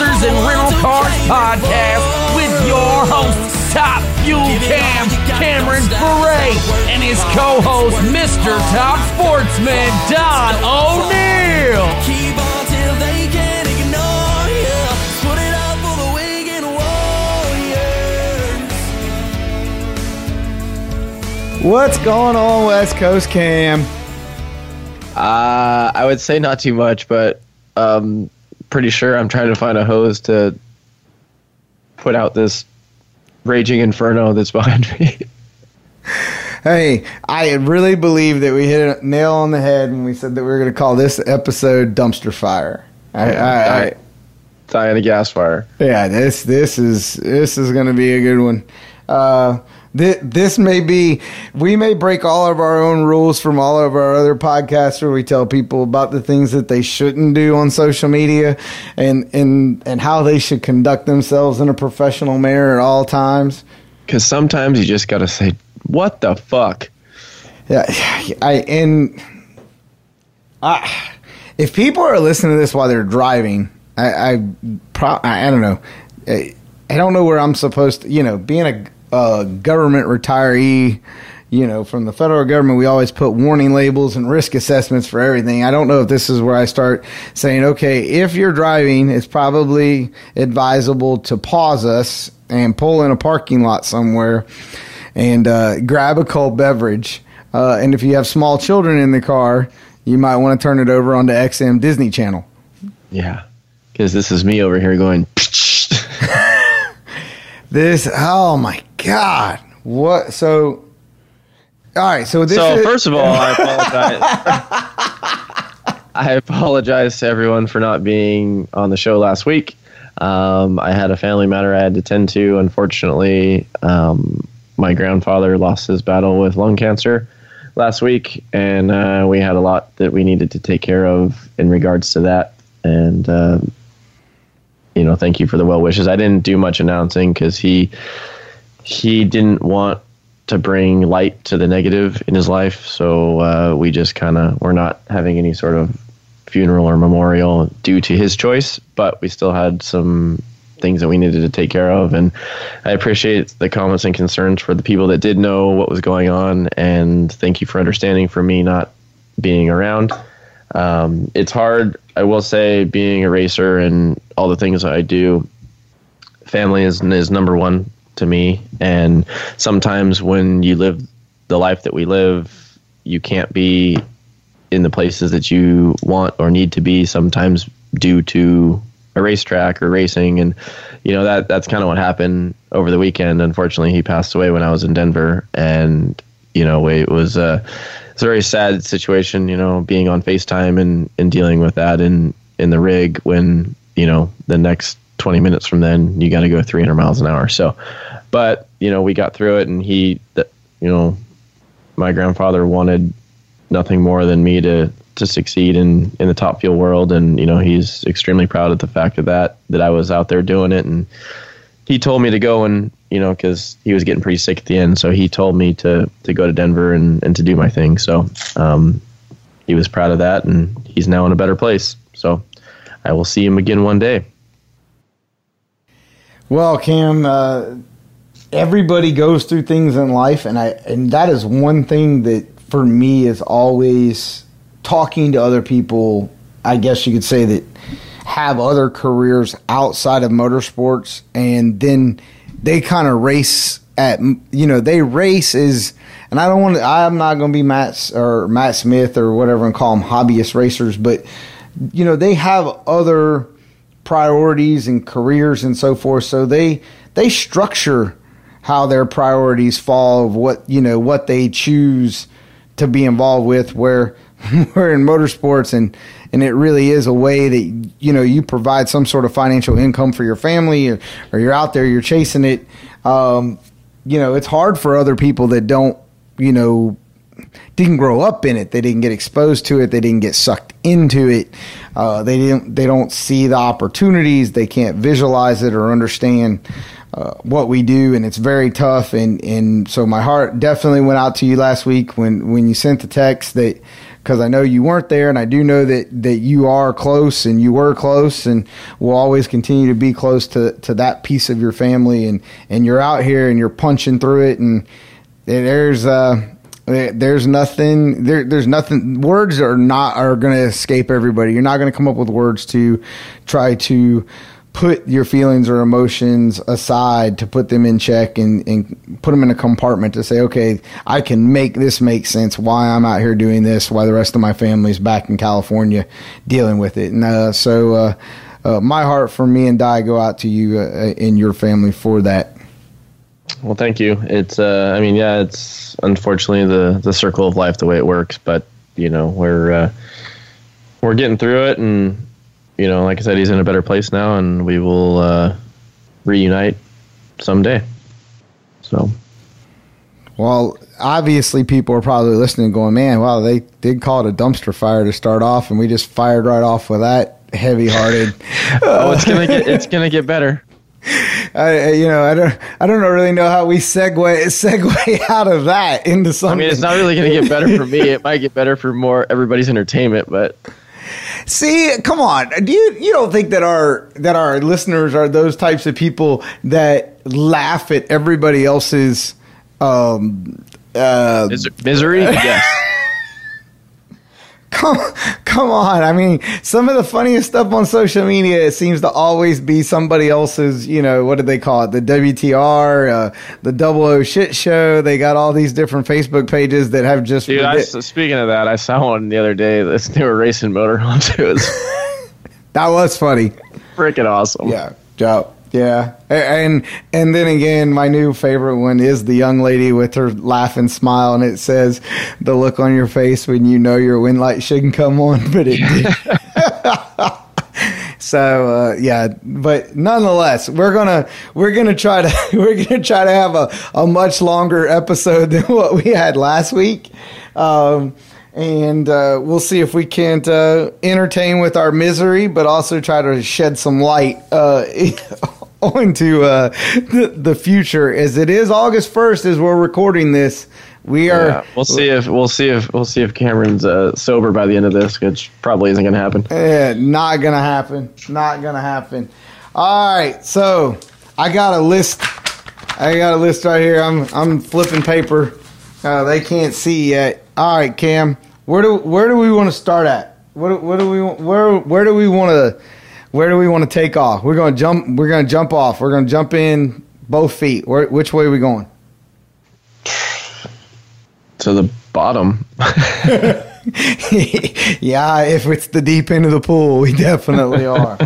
Racers and Rental Cars podcast with your host, Top Fuel Cam Cameron Bure, and his co-host, Mr. Top Sportsman Don O'Neill. Keep on till they can't ignore you. Put it up for the Wigan Warriors. What's going on, West Coast Cam? Uh, I would say not too much, but um, pretty sure I'm trying to find a hose to put out this raging inferno that's behind me. Hey, I really believe that we hit a nail on the head when we said that we were going to call this episode "Dumpster Fire." I, I, I, Die in a gas fire. yeah, this this is this is going to be a good one. Uh, this, this may be we may break all of our own rules from all of our other podcasts where we tell people about the things that they shouldn't do on social media and and and how they should conduct themselves in a professional manner at all times. Because sometimes you just gotta say, "What the fuck?" Yeah, I and I, if people are listening to this while they're driving, I I, pro, I, I don't know. I, I don't know where I'm supposed to. You know, being a, a government retiree, you know, from the federal government, we always put warning labels and risk assessments for everything. I don't know if this is where I start saying, okay, if you're driving, it's probably advisable to pause us and pull in a parking lot somewhere and uh, grab a cold beverage. Uh, and if you have small children in the car, you might want to turn it over onto XM Disney Channel. Yeah, because this is me over here going. This, oh my God. What? So, all right. So, this so is, first of all, I apologize. I apologize to everyone for not being on the show last week. Um, I had a family matter I had to tend to. Unfortunately, um, my grandfather lost his battle with lung cancer last week, and uh, we had a lot that we needed to take care of in regards to that. And uh, you know, thank you for the well wishes. I didn't do much announcing because he he didn't want to bring light to the negative in his life. So uh, we just kind of we're not having any sort of funeral or memorial due to his choice, but we still had some things that we needed to take care of. And I appreciate the comments and concerns for the people that did know what was going on. And thank you for understanding for me not being around. Um, it's hard, I will say, being a racer and all the things that I do. Family is is number one to me, and sometimes when you live the life that we live, you can't be in the places that you want or need to be. Sometimes due to a racetrack or racing, and you know that that's kind of what happened over the weekend. Unfortunately, he passed away when I was in Denver, and you know it was a it's a very sad situation. You know, being on Facetime and and dealing with that in in the rig when you know the next 20 minutes from then you got to go 300 miles an hour. So, but you know we got through it, and he, you know, my grandfather wanted nothing more than me to to succeed in in the top fuel world. And you know he's extremely proud of the fact of that that I was out there doing it. And he told me to go and you know because he was getting pretty sick at the end. So he told me to to go to Denver and and to do my thing. So um he was proud of that and he's now in a better place. So I will see him again one day. Well, Cam, uh, everybody goes through things in life, and I and that is one thing that for me is always talking to other people. I guess you could say that have other careers outside of motorsports, and then they kind of race at you know they race is. And I don't want to. I'm not going to be Matt or Matt Smith or whatever and call them hobbyist racers, but you know they have other priorities and careers and so forth. So they they structure how their priorities fall of what you know what they choose to be involved with. Where we're in motorsports and and it really is a way that you know you provide some sort of financial income for your family or, or you're out there you're chasing it. Um, you know it's hard for other people that don't you know didn't grow up in it. They didn't get exposed to it. They didn't get sucked into it. Uh, they didn't. They don't see the opportunities. They can't visualize it or understand uh, what we do, and it's very tough. And and so my heart definitely went out to you last week when when you sent the text that because I know you weren't there, and I do know that that you are close, and you were close, and will always continue to be close to to that piece of your family, and and you're out here and you're punching through it, and there's uh there's nothing there there's nothing words are not are going to escape everybody you're not going to come up with words to try to put your feelings or emotions aside to put them in check and, and put them in a compartment to say okay i can make this make sense why i'm out here doing this why the rest of my family's back in california dealing with it and uh, so uh, uh, my heart for me and di go out to you uh, and your family for that Well, thank you. It's, uh, I mean, yeah, it's unfortunately the the circle of life, the way it works. But you know, we're uh, we're getting through it, and you know, like I said, he's in a better place now, and we will uh, reunite someday. So, Well, obviously, people are probably listening, going, "Man, wow, they did call it a dumpster fire to start off, and we just fired right off with that heavy-hearted." oh, it's gonna get it's gonna get better. I, you know, I don't, I don't really know how we segue segue out of that into something. I mean, it's not really gonna get better for me. It might get better for more everybody's entertainment, but See, come on, do you you don't think that our that our listeners are those types of people that laugh at everybody else's um uh mis- misery. Yes. Come come on i mean some of the funniest stuff on social media it seems to always be somebody else's you know what do they call it the wtr uh, the double o shit show they got all these different facebook pages that have just Dude, I, speaking of that, I saw one the other day. This they were racing motorhomes. It was that was funny freaking awesome. yeah dope yeah. And and then again my new favorite one is the young lady with her laughing smile and it says the look on your face when you know your wind light shouldn't come on but it did. So uh, yeah, but nonetheless, we're gonna we're gonna try to we're gonna try to have a, a much longer episode than what we had last week, um, and uh, we'll see if we can't uh, entertain with our misery, but also try to shed some light uh, onto uh, the, the future. As it is August first, as we're recording this, we are. Yeah, we'll see if we'll see if we'll see if Cameron's uh, sober by the end of this, which probably isn't going to happen. Eh, not gonna happen. Not gonna happen. All right, so I got a list. I got a list right here. I'm I'm flipping paper. Uh, they can't see yet. All right, Cam. Where do where do we want to start at? What what do we where where do we want to where do we want to take off? We're gonna jump. We're gonna jump off. We're gonna jump in both feet. Where, which way are we going? To the bottom. yeah, if it's the deep end of the pool, we definitely are.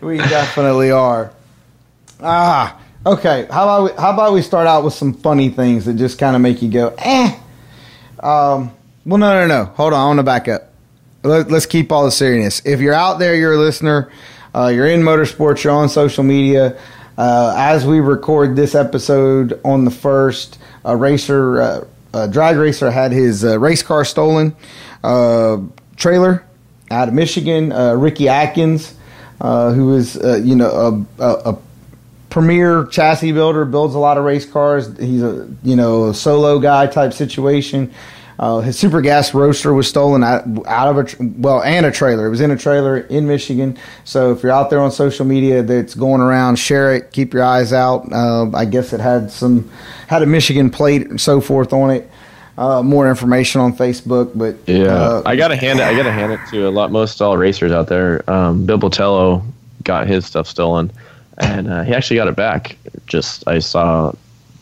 we definitely are. Ah, okay. How about we, how about we start out with some funny things that just kind of make you go, eh. Um. Well, no, no, no. Hold on. I want to back up. Let, let's keep all the seriousness. If you're out there, you're a listener. Uh, you're in motorsports. You're on social media. Uh, as we record this episode on the first, a racer, uh, a drag racer, had his uh, race car stolen. Uh, trailer out of Michigan. Uh, Ricky Atkins, who is you know a, a, a premier chassis builder, builds a lot of race cars. He's a you know a solo guy type situation. Uh, his super gas roaster was stolen out, out of a tr- well and a trailer. It was in a trailer in Michigan. So if you're out there on social media that's going around, share it. Keep your eyes out. Uh, I guess it had some had a Michigan plate and so forth on it. Uh, more information on Facebook, but Yeah, uh, I gotta hand it. I gotta hand it to a lot most all racers out there. Um, Bill Botello got his stuff stolen, and uh, he actually got it back. Just I saw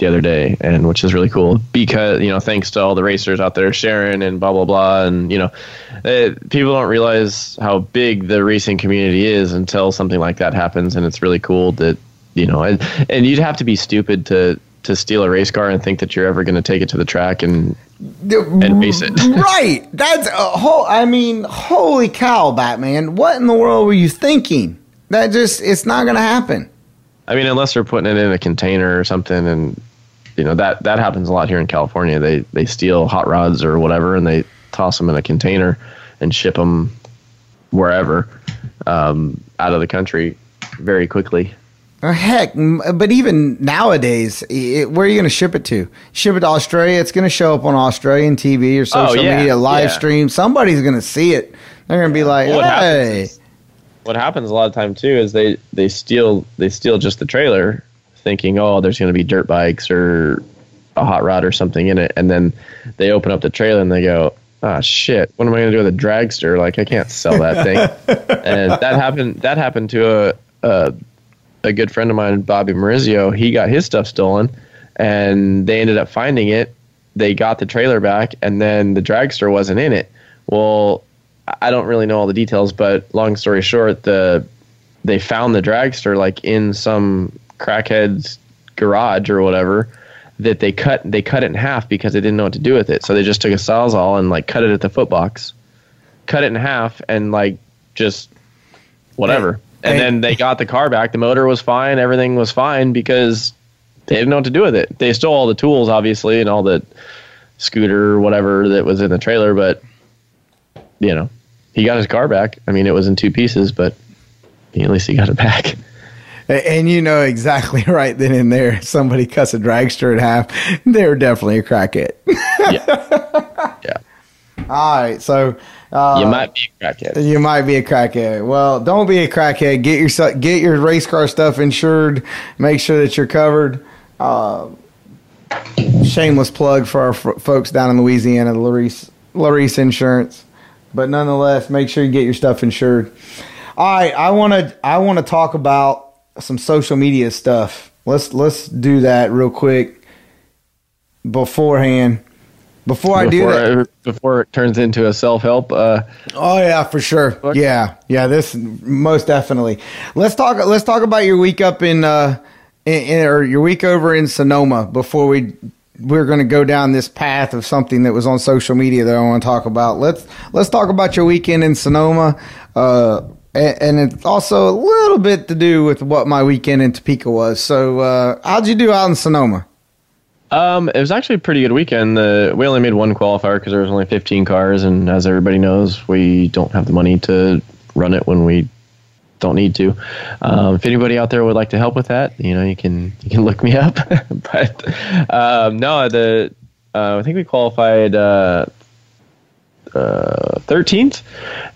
the other day, and which is really cool because you know thanks to all the racers out there sharing and blah blah blah, and you know uh, people don't realize how big the racing community is until something like that happens, and it's really cool that you know and, and you'd have to be stupid to to steal a race car and think that you're ever going to take it to the track and and face it. right. That's a whole. I mean, holy cow, Batman! What in the world were you thinking? That just it's not going to happen. I mean, unless they're putting it in a container or something, and you know that that happens a lot here in California. They they steal hot rods or whatever, and they toss them in a container and ship them wherever um, out of the country very quickly. Uh, Heck, but even nowadays, it, where are you going to ship it to? Ship it to Australia. It's going to show up on Australian TV or social Oh, yeah, media, live yeah. stream. Somebody's going to see it. They're going to be like, Well, what happens "Hey, is- what happens a lot of time too is they they steal they steal just the trailer, thinking oh there's going to be dirt bikes or a hot rod or something in it, and then they open up the trailer and they go. Ah shit! What am I going to do with a dragster? Like I can't sell that thing. and that happened. That happened to a, a a good friend of mine, Bobby Marizio. He got his stuff stolen, and they ended up finding it. They got the trailer back, and then the dragster wasn't in it. Well, I don't really know all the details, but long story short, the they found the dragster like in some crackhead's garage or whatever that they cut they cut it in half because they didn't know what to do with it. So they just took a sawzall and like cut it at the foot box, cut it in half, and like just whatever. Hey, and hey. then they got the car back. The motor was fine. Everything was fine because they didn't know what to do with it. They stole all the tools, obviously, and all the scooter whatever that was in the trailer, but you know, he got his car back. I mean, it was in two pieces, but at least he got it back. And you know exactly right then and there, somebody cuts a dragster in half. They're definitely a crackhead. Yeah, yeah. All right, so uh, you might be a crackhead. You might be a crackhead. Well, don't be a crackhead. Get your get your race car stuff insured. Make sure that you're covered. Uh, shameless plug for our f- folks down in Louisiana, the Larice Larice Insurance. But nonetheless, make sure you get your stuff insured. All right, I want to I want to talk about some social media stuff. Let's let's do that real quick beforehand. Before I do that, it, before it turns into a self help. Uh, Oh yeah, for sure. Yeah, yeah. This most definitely. Let's talk. Let's talk about your week up in, uh, in, in or your week over in Sonoma before we we're going to go down this path of something that was on social media that I want to talk about. Let's let's talk about your weekend in Sonoma, uh, and, and it's also a little bit to do with what my weekend in Topeka was. So, uh, how'd you do out in Sonoma? um, it was actually a pretty good weekend. The, we only made one qualifier because there was only 15 cars, and as everybody knows, we don't have the money to run it when we don't need to. Um, if anybody out there would like to help with that, you know, you can you can look me up. but um, no, the uh, I think we qualified uh, uh, 13th,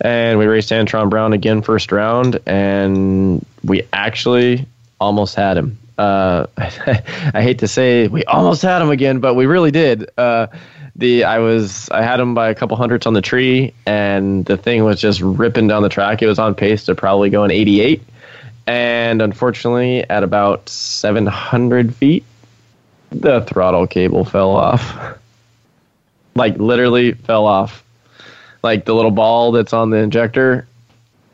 and we raced Antron Brown again first round, and we actually almost had him. Uh, I hate to say we almost had him again, but we really did. Uh, the I was I had him by a couple hundredths on the tree, and the thing was just ripping down the track. It was on pace to probably go in 88, and unfortunately, at about 700 feet, the throttle cable fell off. like literally fell off. Like the little ball that's on the injector,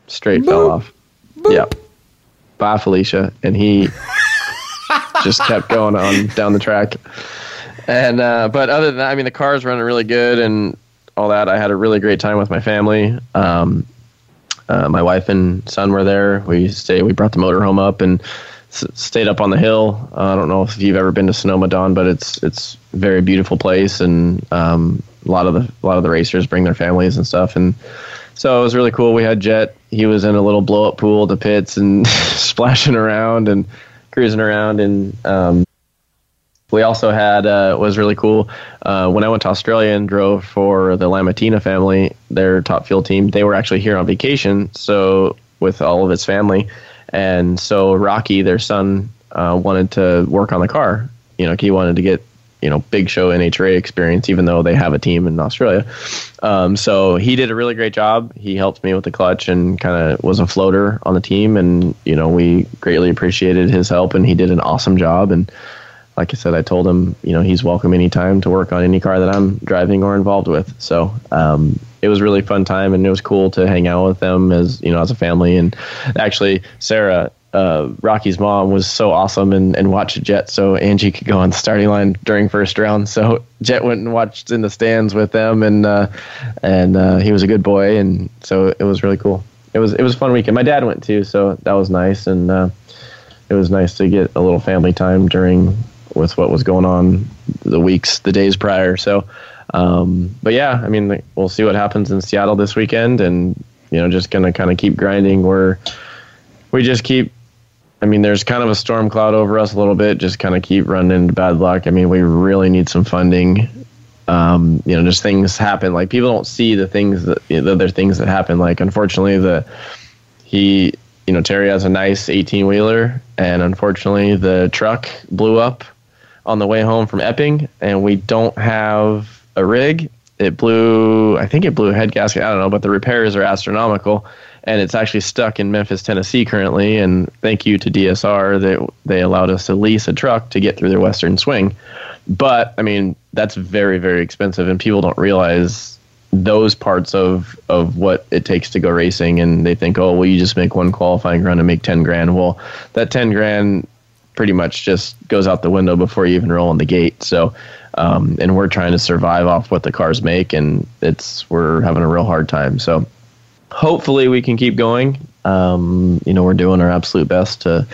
straight fell off. Yep. Bye, Felicia. And he just kept going on down the track. And uh, but other than that, I mean, the car's running really good and all that. I had a really great time with my family. Um, uh, my wife and son were there. We stayed. We brought the motorhome up and s- stayed up on the hill. Uh, I don't know if you've ever been to Sonoma, Don, but it's it's a very beautiful place, and um, a lot of the a lot of the racers bring their families and stuff. And so it was really cool. We had Jet. He was in a little blow up pool the pits and splashing around and cruising around. And um, we also had uh, was really cool uh, when I went to Australia and drove for the Lamatina family, their top fuel team. They were actually here on vacation, so with all of his family, and so Rocky, their son, uh, wanted to work on the car. You know, he wanted to get you know big show NHRA experience, even though they have a team in Australia. Um, so he did a really great job. He helped me with the clutch and kind of was a floater on the team, and you know we greatly appreciated his help, and he did an awesome job. And like I said, I told him, you know, he's welcome anytime to work on any car that I'm driving or involved with. So um, it was really fun time, and it was cool to hang out with them as you know as a family. And actually, Sarah, uh, Rocky's mom, was so awesome and, and watched Jet, so Angie could go on the starting line during first round. So Jet went and watched in the stands with them, and uh, and uh, he was a good boy, and so it was really cool. It was it was a fun weekend. My dad went too, so that was nice, and uh, it was nice to get a little family time during with what was going on the weeks, the days prior. So, um, but yeah, I mean, we'll see what happens in Seattle this weekend, and you know, just gonna kind of keep grinding. We're we just keep I mean, there's kind of a storm cloud over us a little bit. Just kind of keep running into bad luck. I mean, we really need some funding. Um, you know, just things happen. Like people don't see the things that you know, the other things that happen. Like unfortunately, the he, you know, Terry has a nice 18 wheeler, and unfortunately, the truck blew up on the way home from Epping, and we don't have a rig. It blew. I think it blew a head gasket. I don't know, but the repairs are astronomical and it's actually stuck in Memphis, Tennessee currently. And thank you to DSR that they allowed us to lease a truck to get through their Western Swing. But I mean, that's very, very expensive, and people don't realize those parts of of what it takes to go racing. And they think, oh, well, you just make one qualifying run and make ten grand. Well, that ten grand pretty much just goes out the window before you even roll in the gate. So. Um, and we're trying to survive off what the cars make, and it's we're having a real hard time. So hopefully we can keep going. Um, you know, we're doing our absolute best to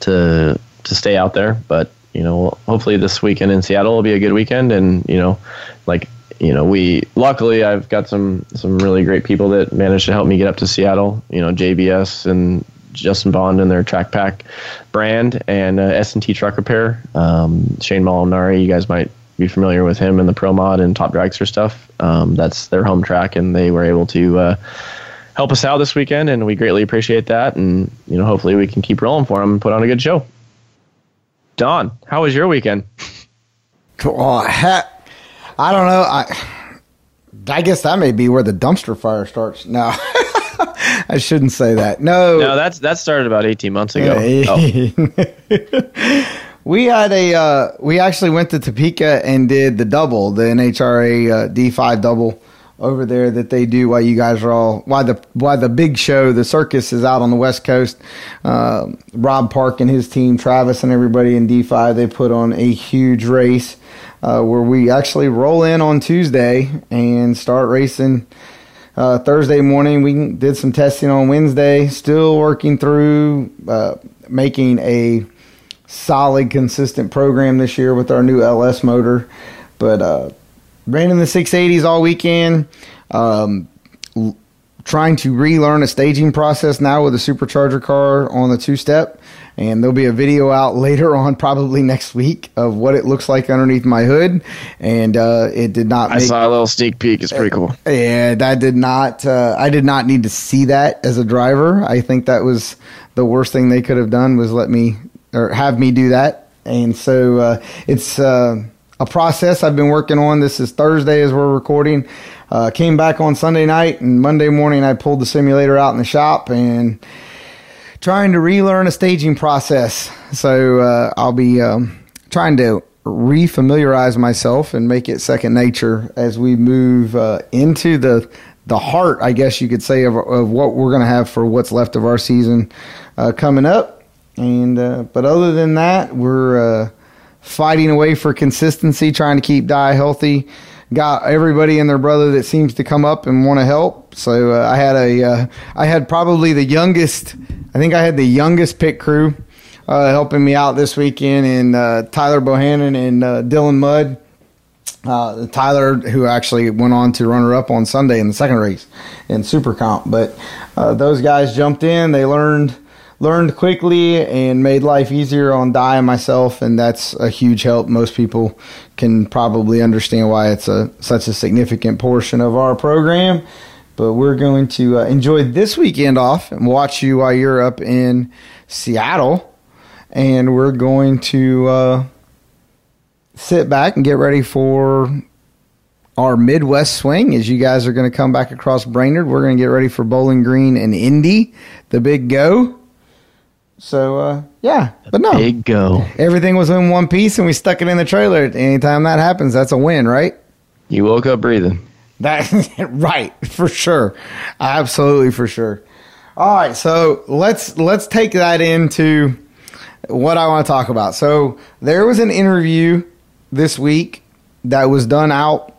to to stay out there, but you know, hopefully this weekend in Seattle will be a good weekend. And you know, like you know, we luckily I've got some some really great people that managed to help me get up to Seattle. You know, JBS and Justin Bond and their Track Pack brand and uh, S and T Truck Repair. Um, Shane Molinari, you guys might be familiar with him and the Pro Mod and Top Dragster stuff. Um, that's their home track, and they were able to. Uh, help us out this weekend, and we greatly appreciate that. And you know, hopefully, we can keep rolling for them and put on a good show. Don, how was your weekend? Oh, heck, I don't know. I I guess that may be where the dumpster fire starts. No, I shouldn't say that. No, No, that's that started about eighteen months ago. Oh, we had a uh, we actually went to Topeka and did the double, the NHRA uh, D5 double over there that they do while you guys are all why the why the big show the circus is out on the west coast. Uh, rob park and his team travis and everybody in d5 they put on a huge race uh, where we actually roll in on tuesday and start racing uh, thursday morning. We did some testing on wednesday still working through uh, making a solid consistent program this year with our new ls motor. But uh, ran in the 680s all weekend. Um, l- trying to relearn a staging process now with a supercharger car on the two step. And there'll be a video out later on, probably next week, of what it looks like underneath my hood. And uh, it did not. I saw a little sneak peek. It's pretty cool. and I did not. Uh, I did not need to see that as a driver. I think that was the worst thing they could have done was let me or have me do that. And so uh, it's uh, a process I've been working on. This is Thursday as we're recording. Uh, came back on Sunday night and Monday morning I pulled the simulator out in the shop and trying to relearn a staging process. So uh, I'll be um, trying to refamiliarize myself and make it second nature as we move uh, into the the heart, I guess you could say, of, of what we're going to have for what's left of our season uh, coming up. And uh, but other than that, we're uh, fighting away for consistency, trying to keep Die healthy. Got everybody and their brother that seems to come up and want to help. So uh, I had a, uh, I had probably the youngest. I think I had the youngest pit crew uh, helping me out this weekend, and uh, Tyler Bohannon and uh, Dylan Mudd. Uh, Tyler, who actually went on to runner up on Sunday in the second race in Super Comp, but uh, those guys jumped in. They learned learned quickly and made life easier on Di and myself, and that's a huge help. Most people can probably understand why it's a such a significant portion of our program. But we're going to uh, enjoy this weekend off and watch you while you're up in Seattle, and we're going to uh, sit back and get ready for our Midwest swing as you guys are going to come back across Brainerd. We're going to get ready for Bowling Green and Indy, the big go. So uh, yeah, but no, Big go. everything was in one piece, and we stuck it in the trailer. Anytime that happens, that's a win, right? You woke up breathing. That right for sure, absolutely for sure. All right, so let's let's take that into what I want to talk about. So there was an interview this week that was done out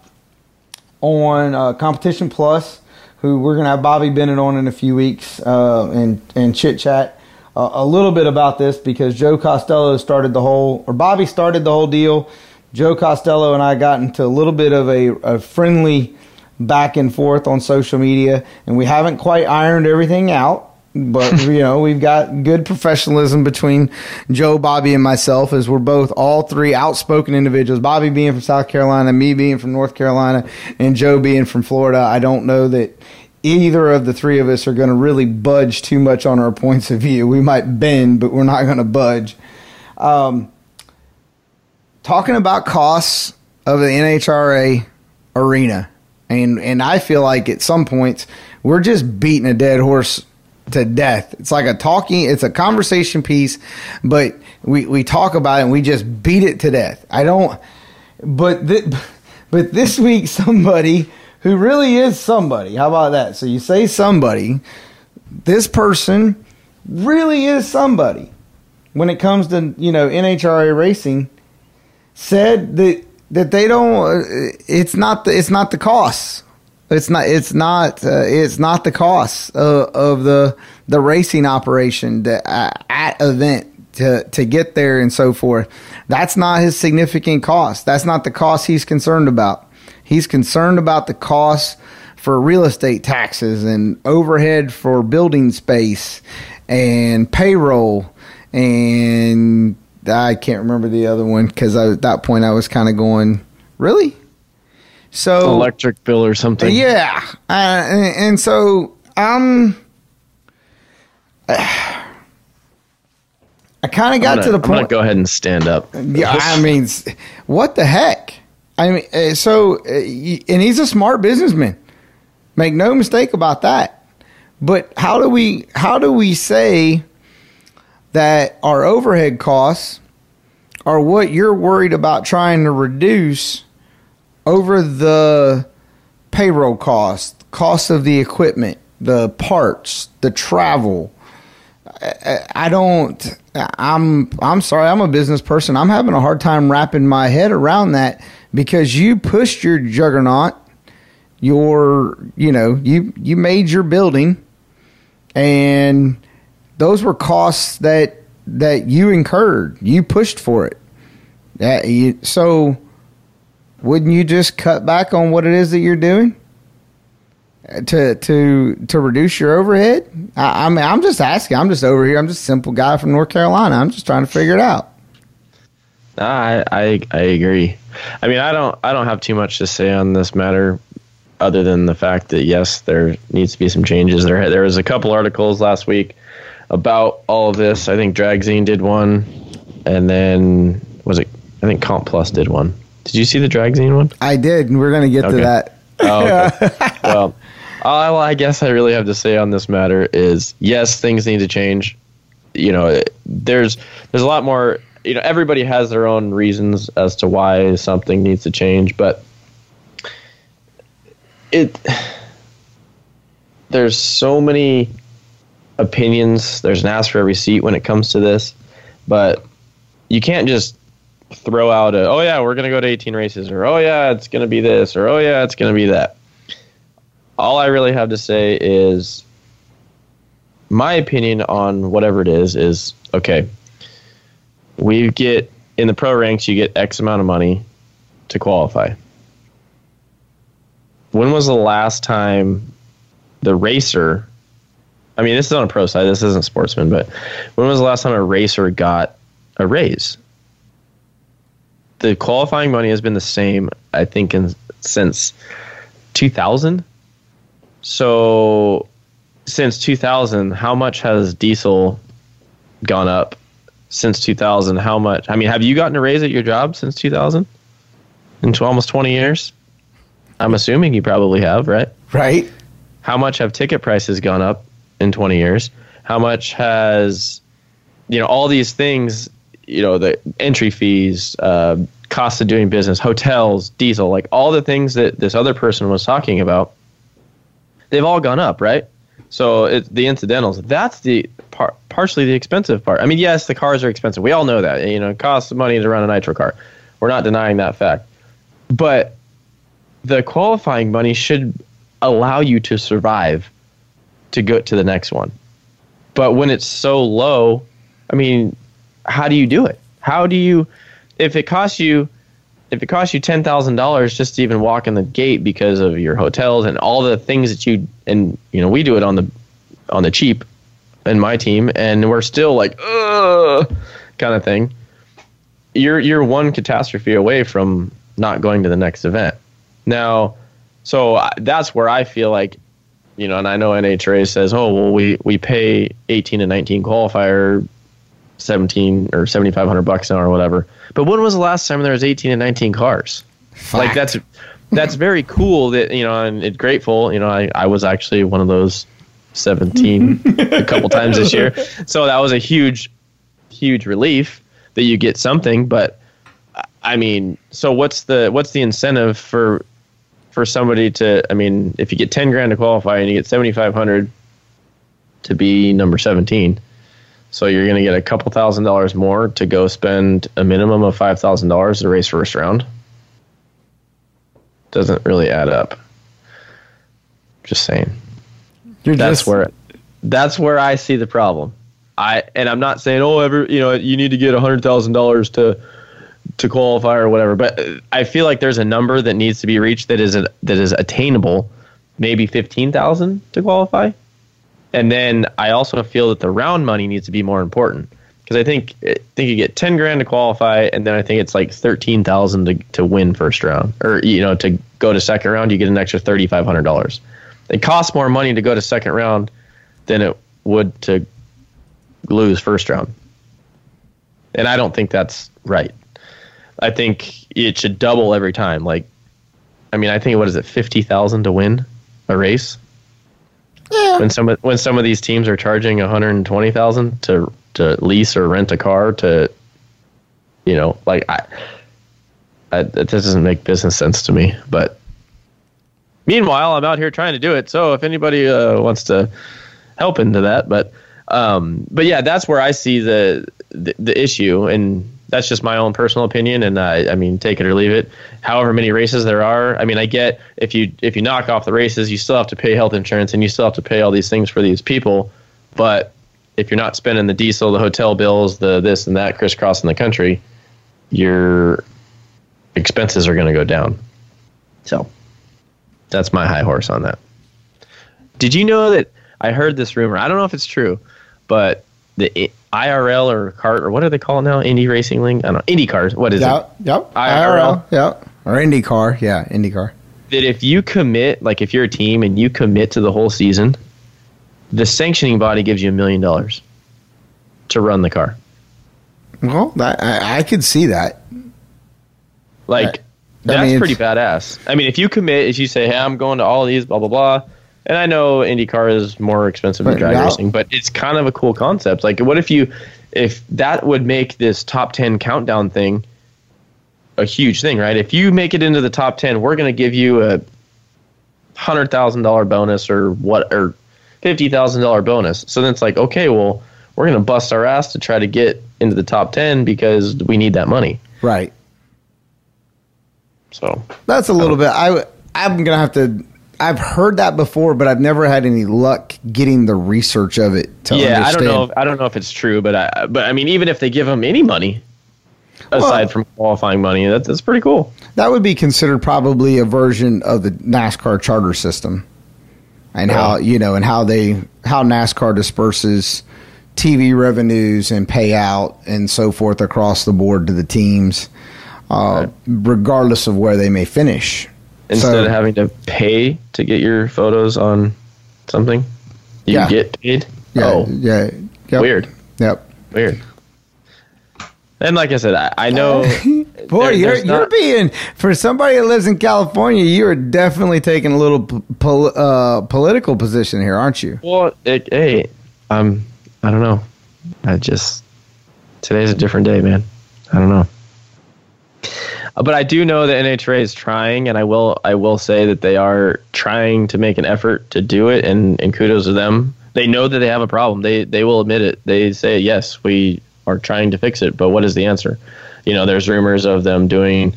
on uh, Competition Plus, who we're gonna have Bobby Bennett on in a few weeks uh, and and chit chat uh, a little bit about this because Joe Costello started the whole or Bobby started the whole deal. Joe Costello and I got into a little bit of a, a friendly back and forth on social media, and we haven't quite ironed everything out. but you know we've got good professionalism between Joe, Bobby, and myself, as we're both all three outspoken individuals. Bobby being from South Carolina, me being from North Carolina, and Joe being from Florida. I don't know that either of the three of us are going to really budge too much on our points of view. We might bend, but we're not going to budge. Um, talking about costs of the NHRA arena, and and I feel like at some points we're just beating a dead horse to death. It's like a talking, it's a conversation piece, but we we talk about it and we just beat it to death. I don't, but th- but this week somebody who really is somebody. How about that? So you say somebody, this person really is somebody. When it comes to you know NHRA racing said that that they don't it's not the it's not the costs it's not it's not uh, it's not the cost of, of the the racing operation the, uh, at event to to get there and so forth. That's not his significant cost. That's not the cost he's concerned about he's concerned about the cost for real estate taxes and overhead for building space and payroll and I can't remember the other one because at that point I was kind of going, really? So Electric bill or something. yeah, uh, and, and so I'm. I kind of got I'm to gonna, the I'm gonna go ahead and stand up. Yeah, I mean, what the heck? I mean, uh, so uh, and he's a smart businessman. Make no mistake about that. But how do we how do we say that our overhead costs are what you're worried about trying to reduce over the payroll cost, cost of the equipment, the parts, the travel, I don't. I'm. I'm sorry. I'm a business person. I'm having a hard time wrapping my head around that because you pushed your juggernaut. Your, you know, you you made your building, and those were costs that that you incurred. You pushed for it. That you, so, wouldn't you just cut back on what it is that you're doing? Uh, to to to reduce your overhead? I, I mean, I'm just asking. I'm just over here. I'm just a simple guy from North Carolina. I'm just trying to figure it out. I, I I agree. I mean, I don't I don't have too much to say on this matter, other than the fact that yes, there needs to be some changes. There there was a couple articles last week about all of this. I think Dragzine did one, and then was it? I think Comp Plus did one. Did you see the Dragzine one? I did, and we're going to get to that. Oh, okay. well, all I guess I really have to say on this matter is yes, things need to change. You know, there's there's a lot more. You know, everybody has their own reasons as to why something needs to change, but it there's so many opinions. There's an ask for every seat when it comes to this, but you can't just throw out a oh yeah we're gonna go to 18 races or oh yeah it's gonna be this or oh yeah it's gonna be that all i really have to say is my opinion on whatever it is is okay we get in the pro ranks you get x amount of money to qualify. When was the last time the racer i mean this is on a pro side this isn't sportsman but when was the last time a racer got a raise? The qualifying money has been the same, I think, in, since 2000. So, since 2000, how much has diesel gone up since 2000? How much? I mean, have you gotten a raise at your job since 2000? In almost 20 years? I'm assuming you probably have, right? Right? how much have ticket prices gone up in 20 years how much has you know all these things you know the entry fees uh, cost of doing business hotels diesel like all the things that this other person was talking about they've all gone up right so it's the incidentals that's the par- partially the expensive part. I mean yes the cars are expensive. We all know that. You know it costs money to run a nitro car. We're not denying that fact. But the qualifying money should allow you to survive to go to the next one. But when it's so low, I mean, how do you do it? How do you if it costs you if it costs you ten thousand dollars just to even walk in the gate because of your hotels and all the things that you and you know we do it on the on the cheap and my team, and we're still like, ugh, kind of thing. You're you're one catastrophe away from not going to the next event. Now, so I- that's where I feel like, you know, and I know NHRA says, oh well, we we pay 18 and 19 qualifier 17 or 7500 bucks an hour or whatever. But when was the last time there was 18 and 19 cars? Like that's that's very cool that you know and it's grateful you know I, I was actually one of those 17 a couple times this year. So that was a huge huge relief that you get something but i mean so what's the what's the incentive for for somebody to i mean if you get 10 grand to qualify and you get 7500 to be number 17 so you're going to get a couple thousand dollars more to go spend a minimum of $5000 to race first round doesn't really add up. Just saying. You're That's just, where that's where I see the problem. I and I'm not saying oh ever you know you need to get a hundred thousand dollars to to qualify or whatever, but I feel like there's a number that needs to be reached that is a, that is attainable, maybe fifteen thousand to qualify, and then I also feel that the round money needs to be more important because I think I think you get ten grand to qualify, and then I think it's like thirteen thousand to to win first round, or you know to go to second round, you get an extra thirty five hundred dollars. It costs more money to go to second round than it would to lose first round, and I don't think that's right. I think it should double every time. Like, I mean, I think what is it, fifty thousand to win a race? Yeah. When some of, when some of these teams are charging one hundred and twenty thousand to to lease or rent a car to, you know, like I, that doesn't make business sense to me. But meanwhile, I'm out here trying to do it. So if anybody uh, wants to help into that, but um, but yeah, that's where I see the, the the issue, and that's just my own personal opinion. And I, I mean, take it or leave it. However many races there are, I mean, I get if you if you knock off the races, you still have to pay health insurance, and you still have to pay all these things for these people. But if you're not spending the diesel, the hotel bills, the this and that crisscrossing the country, your expenses are going to go down. So that's my high horse on that. Did you know that I heard this rumor? I don't know if it's true, but the IRL or cart or what do they call it now? Indy Racing League? I don't know. Indy cars. What is Yep. Yep. IRL. Yep. Or IndyCar. Yeah. IndyCar. it? That if you commit, like if you're a team and you commit to the whole season, the sanctioning body gives you a million dollars to run the car. Well, that, I, I could see that. Like I that's mean, pretty badass. I mean, if you commit, if you say, "Hey, I'm going to all these," blah blah blah, and I know IndyCar is more expensive than drag racing, but it's kind of a cool concept. Like, what if you, if that would make this top ten countdown thing a huge thing, right? If you make it into the top ten, we're going to give you a hundred thousand dollar bonus or what or fifty thousand dollar bonus. So then it's like, okay, well, we're going to bust our ass to try to get into the top ten because we need that money. Right. So That's a little bit. I I'm gonna have to. I've heard that before, but I've never had any luck getting the research of it to yeah, I don't know. If, I don't know if it's true, but I, but I mean, even if they give them any money aside Well- from qualifying money, that's that's pretty cool. That would be considered probably a version of the NASCAR charter system, and how you know, and how they how NASCAR disperses TV revenues and payout and so forth across the board to the teams, uh, regardless of where they may finish. Instead So- of having to pay to get your photos on something, you Yeah. get paid. Yeah, oh, yeah, yep, weird, Yep. weird. And like I said, I, I know. Boy, there- you're there's you're being for somebody that lives in California. You are definitely taking a little pol- uh, political position here, aren't you? Well, it, hey, um, I don't know. I just today's a different day, man. I don't know. Uh, But I do know that NHRA is trying, and I will I will say that they are trying to make an effort to do it, and, and kudos to them. They know that they have a problem. They they will admit it. They say yes, we are trying to fix it. But what is the answer? You know, there's rumors of them doing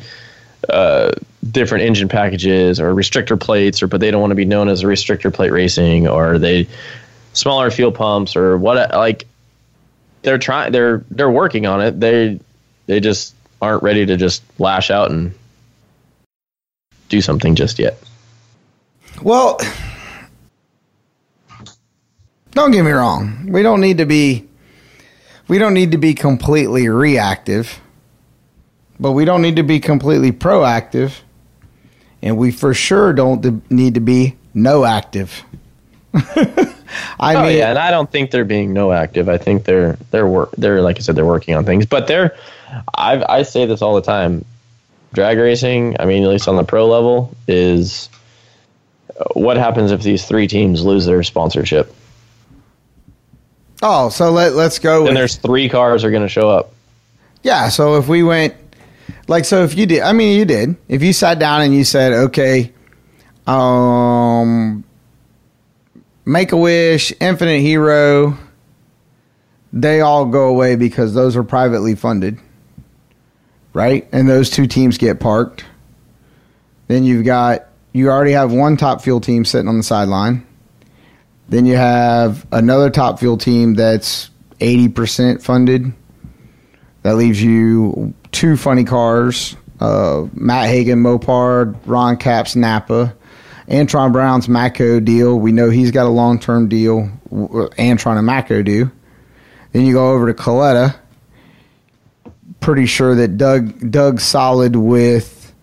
uh, different engine packages or restrictor plates, or but they don't want to be known as a restrictor plate racing, or they smaller fuel pumps, or what? Like they're trying, they're they're working on it. They they just aren't ready to just lash out and do something just yet. Well, Don't get me wrong. We don't need to be we don't need to be completely reactive, but we don't need to be completely proactive, and we for sure don't need to be no active. I oh mean, yeah, and I don't think they're being no active. I think they're they're work they're like I said they're working on things, but they're I I say this all the time. Drag racing, I mean, at least on the pro level, is uh, what happens if these three teams lose their sponsorship? oh, so let let's go. And there's three cars are going to show up. yeah, so if we went like so, if you did, I mean, you did. If you sat down and you said, okay, um, Make a Wish, Infinite Hero, they all go away because those are privately funded, right? And those two teams get parked. Then you've got you already have one top fuel team sitting on the sideline. Then you have another top fuel team that's eighty percent funded. That leaves you two funny cars: uh, Matt Hagan, Mopar, Ron Capps, Napa. Antron Brown's Matco deal. We know he's got a long term deal. w- Antron and Matco do. Then you go over to Kalitta. Pretty sure that Doug Doug solid with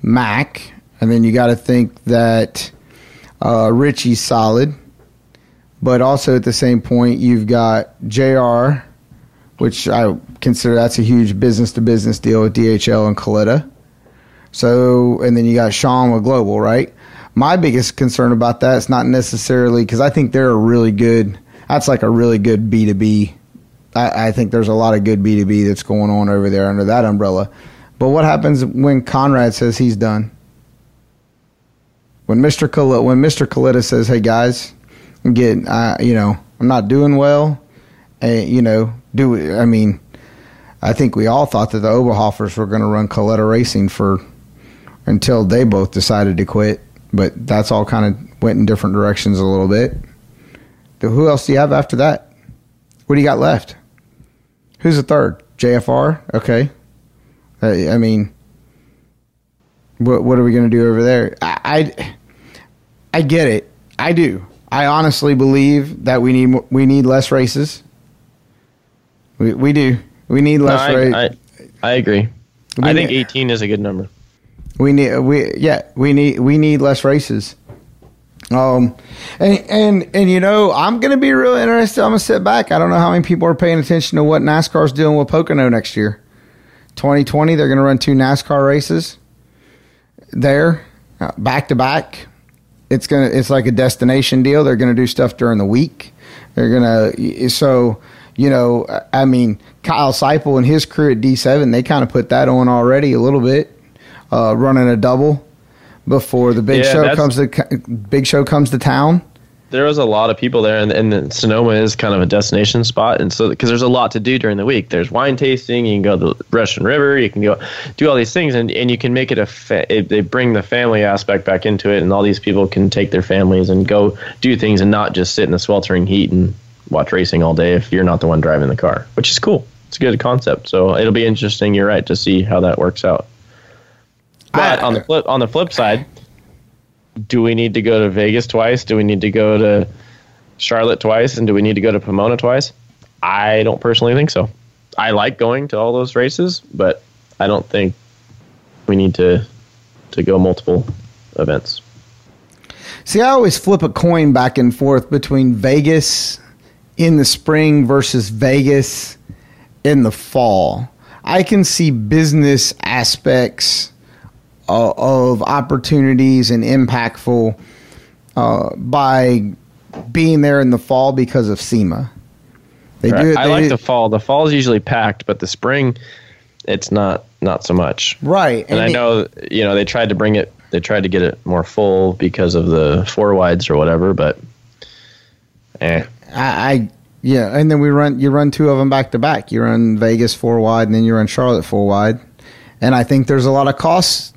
Mac, and then you got to think that uh, Richie's solid. But also at the same point, you've got Jr., which I consider that's a huge business to business deal with DHL and Kalitta. So, and then you got Sean with Global, right? My biggest concern about that is not necessarily because I think they're a really good. That's like a really good B two B. I think there's a lot of good B two B that's going on over there under that umbrella. But what happens when Conrad says he's done? When Mister Kalitta, when Mister Kalitta says, "Hey guys, I'm getting, uh, you know, I'm not doing well," and you know, do I mean? I think we all thought that the Oberhofers were going to run Kalitta Racing for until they both decided to quit. But that's all kind of went in different directions a little bit. Who else do you have after that? What do you got left? Who's the third? JFR. Okay. I, I mean, what what are we going to do over there? I, I I get it. I do. I honestly believe that we need we need less races. We we do. We need No, less I, races. I, I agree. We I think need- 18 is a good number. We need we yeah we need we need less races. Um, and and and you know I'm gonna be real interested. I'm gonna sit back. I don't know how many people are paying attention to what NASCAR's doing with Pocono next year. 2020, they're gonna run two NASCAR races there, uh, back to back. It's gonna it's like a destination deal. They're gonna do stuff during the week. They're gonna so you know I mean Kyle Seipel and his crew at D7 they kind of put that on already a little bit uh, running a double before the big Yeah, show comes to big show comes to town. There was a lot of people there, and, and Sonoma is kind of a destination spot, and so because there's a lot to do during the week. There's wine tasting. You can go to the Russian River. You can go do all these things, and, and you can make it a. Fa- it, they bring the family aspect back into it, and all these people can take their families and go do things, and not just sit in the sweltering heat and watch racing all day if you're not the one driving the car, which is cool. It's a good concept. So it'll be interesting. You're right to see how that works out. But I- on the flip on the flip side, do we need to go to Vegas twice? Do we need to go to Charlotte twice? And do we need to go to Pomona twice? I don't personally think so. I like going to all those races, but I don't think we need to to go multiple events. See, I always flip a coin back and forth between Vegas in the spring versus Vegas in the fall. I can see business aspects uh, of opportunities and impactful uh, by being there in the fall because of SEMA. They do it. I like the fall. The fall is usually packed, but the spring, it's not not so much. right, And I it- know you know they tried to bring it. They tried to get it more full because of the four wides or whatever, but eh. I, I yeah, and then we run you run two of them back to back. You run Vegas four wide, and then you run Charlotte four wide. And I think there's a lot of costs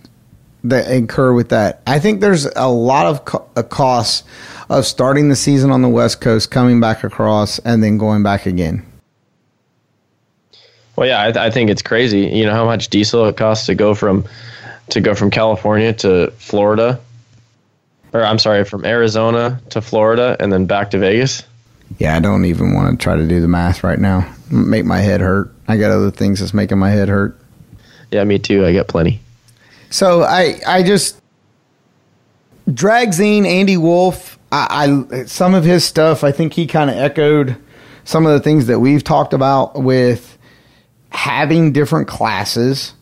that incur with that. I think there's a lot of co- uh, costs of starting the season on the West Coast, coming back across, and then going back again. Well, yeah, I, th- I think it's crazy. You know how much diesel it costs to go from to go from California to Florida, or I'm sorry, from Arizona to Florida and then back to Vegas. Yeah, I don't even want to try to do the math right now. Make my head hurt. I got other things that's making my head hurt. Yeah, me too. I got plenty. So I I just Dragzine Andy Wolf. I, I some of his stuff. I think he kind of echoed some of the things that we've talked about with having different classes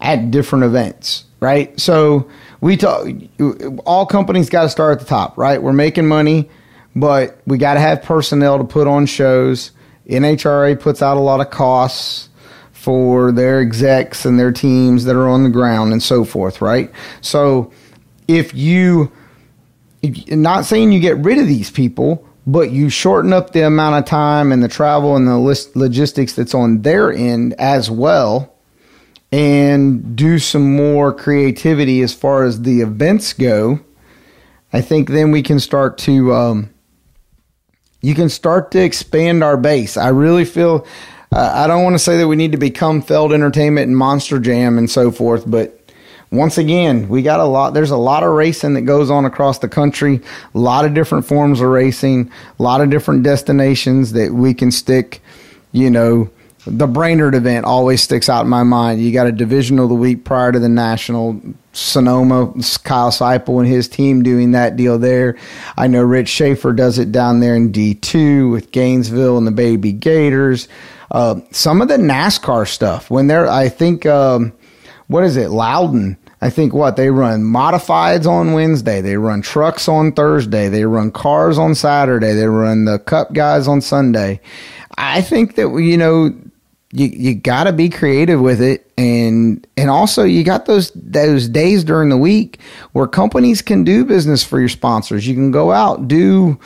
at different events, right? So we talk. All companies got to start at the top, right? We're making money, but we got to have personnel to put on shows. NHRA puts out a lot of costs for their execs and their teams that are on the ground and so forth, right? So if you, if, not saying you get rid of these people, but you shorten up the amount of time and the travel and the list, logistics that's on their end as well, and do some more creativity as far as the events go, I think then we can start to. Um, you can start to expand our base. I really feel uh, I don't want to say that we need to become Feld Entertainment and Monster Jam and so forth, but once again, we got a lot. There's a lot of racing that goes on across the country. A lot of different forms of racing. A lot of different destinations that we can stick. You know, the Brainerd event always sticks out in my mind. You got a division of the week prior to the national. Sonoma, Kyle Seipel and his team doing that deal there. I know Rich Schaefer does it down there in D2 with Gainesville and the Baby Gators. Uh, some of the NASCAR stuff when they're, I think, um, what is it, Loudon? I think what they run modifieds on Wednesday, they run trucks on Thursday, they run cars on Saturday, they run the Cup guys on Sunday. I think that you know you you got to be creative with it. And and also you got those those days during the week where companies can do business for your sponsors. You can go out do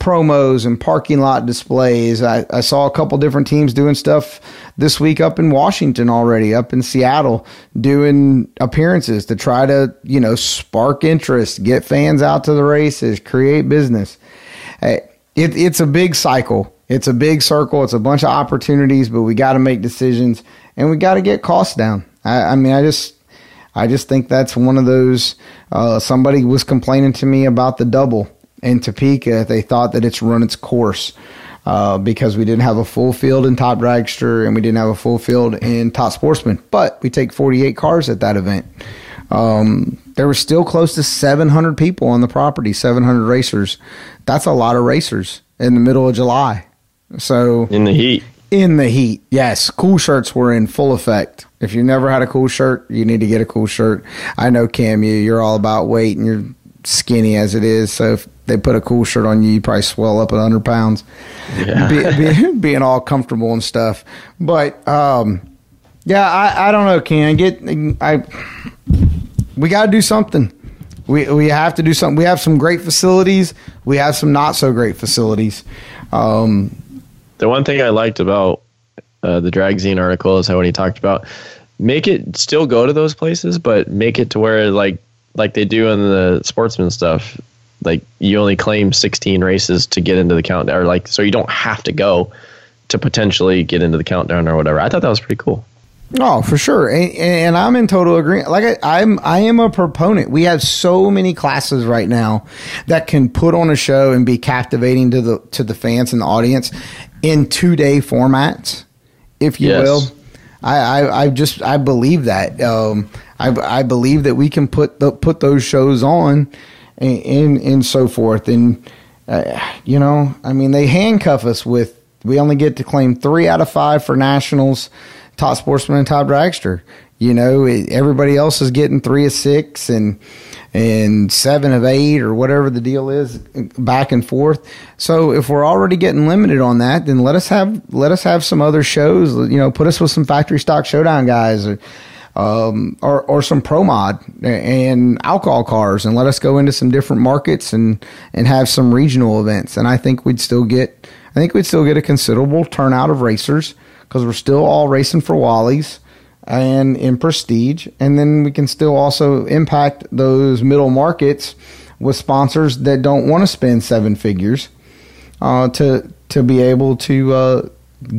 promos and parking lot displays. I, I saw a couple different teams doing stuff this week up in washington already up in seattle doing appearances to try to you know spark interest get fans out to the races create business. Eh, it, it's a big cycle it's a big circle. It's a bunch of opportunities, but we got to make decisions and we got to get costs down. I, I, mean, I just, I just think that's one of those. Uh, somebody was complaining to me about the double in Topeka. They thought that it's run its course. Uh, because we didn't have a full field in Top Dragster and we didn't have a full field in Top Sportsman. But we take 48 cars at that event. Um, there were still close to 700 people on the property, 700 racers. That's a lot of racers in the middle of July. So in the heat. In the heat, yes. Cool shirts were in full effect. If you never had a cool shirt, you need to get a cool shirt. I know Cam, you you're all about weight and you're skinny as it is. So if they put a cool shirt on you, you probably swell up at hundred pounds. Yeah. Be, be, being all comfortable and stuff. But um, yeah, I, I don't know, Cam. Get I. We got to do something. We we have to do something. We have some great facilities. We have some not so great facilities. Um, the one thing I liked about uh, the Dragzine article is how when he talked about make it still go to those places, but make it to where like like they do in the sportsman stuff. Like you only claim 16 races to get into the countdown, or like so you don't have to go to potentially get into the countdown or whatever. I thought that was pretty cool. Oh, for sure, and, and I'm in total agreement. Like I, I'm, I am a proponent. We have so many classes right now that can put on a show and be captivating to the to the fans and the audience in two day formats, if you yes. will. I, I, I, just I believe that. Um, I, I believe that we can put the, put those shows on, and and, and so forth. And uh, you know, I mean, they handcuff us with we only get to claim three out of five for nationals top sportsman and top dragster. You know, it, everybody else is getting three of six and and seven of eight or whatever the deal is, back and forth. So if we're already getting limited on that, then let us have let us have some other shows. You know, put us with some factory stock showdown guys or. Um, or, or some pro mod and alcohol cars and let us go into some different markets and, and have some regional events. And I think we'd still get, I think we'd still get a considerable turnout of racers because we're still all racing for Wally's and in prestige. And then we can still also impact those middle markets with sponsors that don't want to spend seven figures uh, to to be able to uh,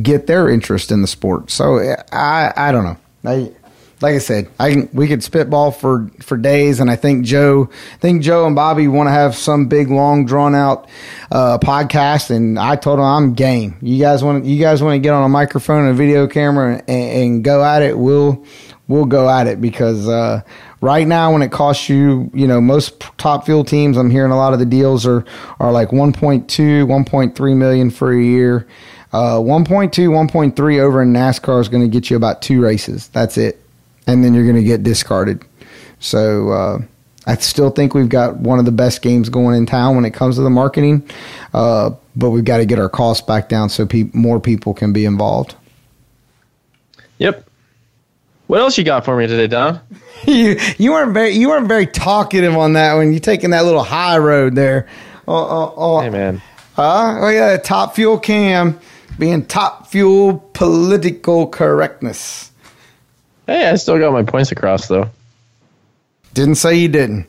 get their interest in the sport. So I I don't know. I like I said, I can, we could spitball for for days, and I think Joe, I think Joe and Bobby want to have some big, long, drawn out uh, podcast. And I told them I'm game. You guys want you guys want to get on a microphone and a video camera and, and go at it? We'll we'll go at it because uh, right now when it costs you, you know, most top fuel teams, I'm hearing a lot of the deals are are like 1.2, 1.3 million for a year. Uh, 1.2, 1.3 over in NASCAR is going to get you about two races. That's it and then you're going to get discarded. So uh, I still think we've got one of the best games going in town when it comes to the marketing, uh, but we've got to get our costs back down so pe- more people can be involved. Yep. What else you got for me today, Don? you you weren't very you weren't very talkative on that one. You taking that little high road there. Uh, uh, uh, Hey, man. Huh? Oh yeah, top fuel cam being top fuel political correctness. Hey, I still got my points across, though. Didn't say you didn't.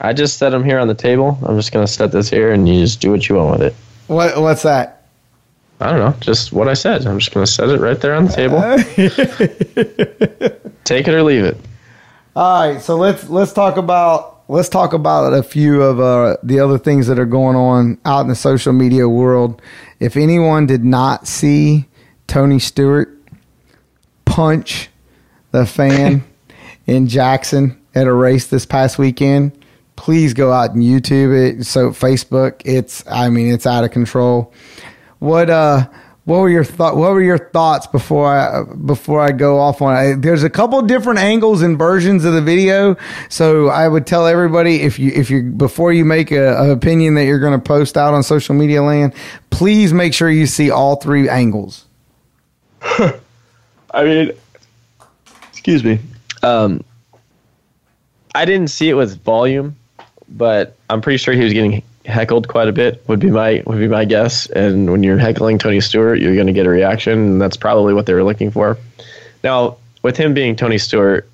I just set them here on the table. I'm just going to set this here, and you just do what you want with it. What what's that? I don't know, just what I said. I'm just going to set it right there on the table. Take it or leave it. All right, so let's let's talk about let's talk about a few of uh, the other things that are going on out in the social media world. If anyone did not see Tony Stewart punch the fan in Jackson at a race this past weekend, please go out and YouTube it. So Facebook, it's I mean it's out of control. What uh what were your thought what were your thoughts before I before I go off on it? There's a couple different angles and versions of the video, so I would tell everybody if you if you before you make a, a opinion that you're going to post out on social media land, please make sure you see all three angles. I mean, excuse me. Um, I didn't see it with volume, but I'm pretty sure he was getting heckled quite a bit. Would be my would be my guess. And when you're heckling Tony Stewart, you're going to get a reaction, and that's probably what they were looking for. Now, with him being Tony Stewart,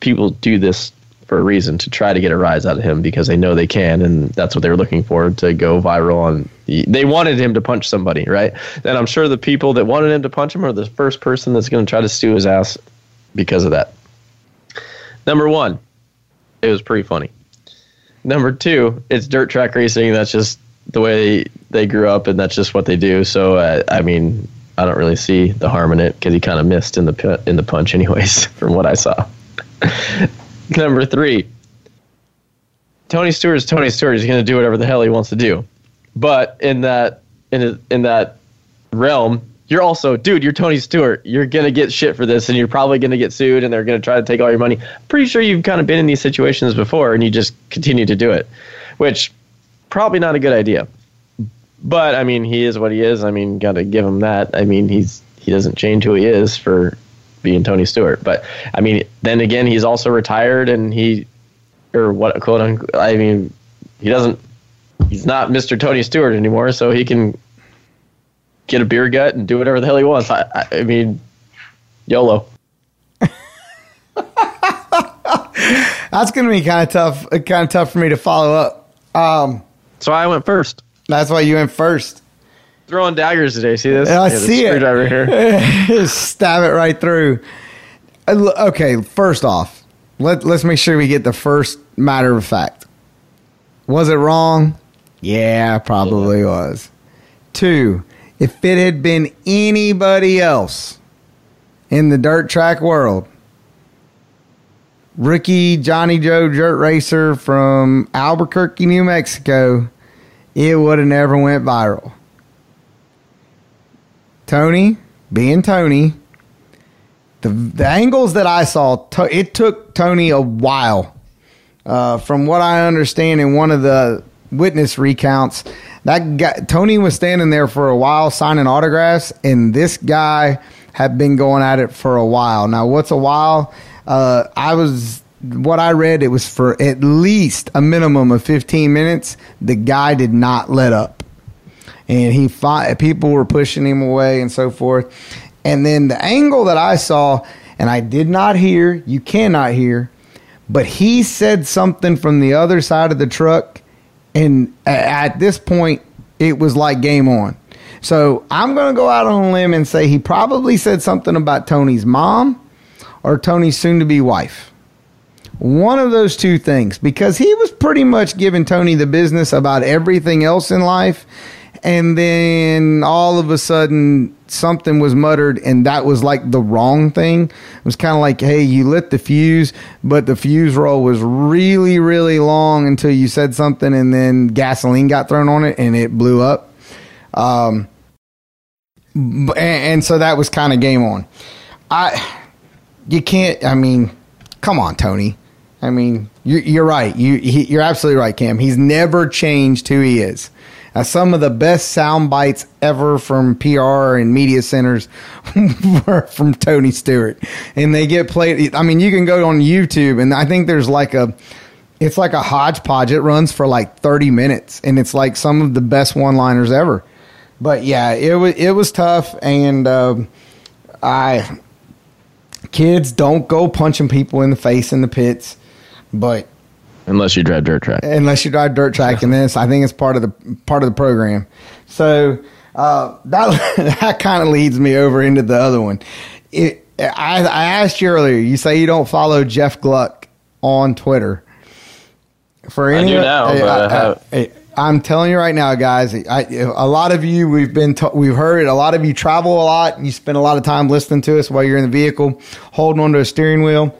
people do this for a reason to try to get a rise out of him because they know they can, and that's what they were looking for to go viral. On they wanted him to punch somebody, right? And I'm sure the people that wanted him to punch him are the first person that's going to try to stew his ass because of that. Number one, it was pretty funny. Number two, it's dirt track racing. That's just the way they grew up, and that's just what they do. So, uh, I mean, I don't really see the harm in it because he kind of missed in the in the punch, anyways, from what I saw. Number three, Tony Stewart's Tony Stewart. He's going to do whatever the hell he wants to do, but in that in in that realm, you're also, dude, you're Tony Stewart. You're gonna get shit for this, and you're probably gonna get sued, and they're gonna try to take all your money. Pretty sure you've kind of been in these situations before, and you just continue to do it, which probably not a good idea. But I mean, he is what he is. I mean, gotta give him that. I mean, he's he doesn't change who he is for being Tony Stewart. But I mean, then again, he's also retired, and he or what quote unquote. I mean, he doesn't. He's not Mr. Tony Stewart anymore, so he can get a beer gut and do whatever the hell he wants. I, I, I mean, YOLO. That's going to be kind of tough, kind of tough for me to follow up. Um, So I went first. that's why you went first. Throwing daggers today. See this? I the see it. screwdriver here. Stab it right through. Uh, Okay, first off, let let's make sure we get the first matter of fact. Was it wrong? Yeah, probably was. Two, if it had been anybody else in the dirt track world, rookie Johnny Joe Dirt Racer from Albuquerque, New Mexico, it would have never went viral. Tony, being Tony, the the angles that I saw, it took Tony a while. Uh, from what I understand, in one of the witness recounts, that guy Tony was standing there for a while signing autographs, and this guy had been going at it for a while. Now, what's a while? Uh, I was what I read. It was for at least a minimum of fifteen minutes. The guy did not let up and he fought, people were pushing him away and so forth. And then the angle that I saw, and I did not hear, you cannot hear, but he said something from the other side of the truck, and at this point, it was like game on. So I'm going to go out on a limb and say he probably said something about Tony's mom, or Tony's soon to be wife. One of those two things, because he was pretty much giving Tony the business about everything else in life. And then all of a sudden, something was muttered, and that was like the wrong thing. It was kind of like, hey, you lit the fuse, but the fuse roll was really, really long until you said something, and then gasoline got thrown on it and it blew up. Um, and, and so that was kind of game on. I, you can't. I mean, come on, Tony. I mean, you're, you're right. You, you're absolutely right, Cam. He's never changed who he is. Uh, some of the best sound bites ever from PR and media centers were from Tony Stewart, and they get played. I mean, you can go on YouTube, and I think there's like a, it's like a hodgepodge. It runs for like 30 minutes, and it's like some of the best one-liners ever. But yeah, it was it was tough, and um, I kids don't go punching people in the face in the pits, but Unless you drive dirt track. unless you drive dirt track, and this I think it's part of the part of the program. So uh, that that kind of leads me over into the other one. It, I, I asked you earlier. You say you don't follow Jeff Gluck on Twitter. For any, do now, but I have- I, am telling you right now, guys. I, a lot of you we've been to, we've heard. It, a lot of you travel a lot. And you spend a lot of time listening to us while you're in the vehicle, holding onto a steering wheel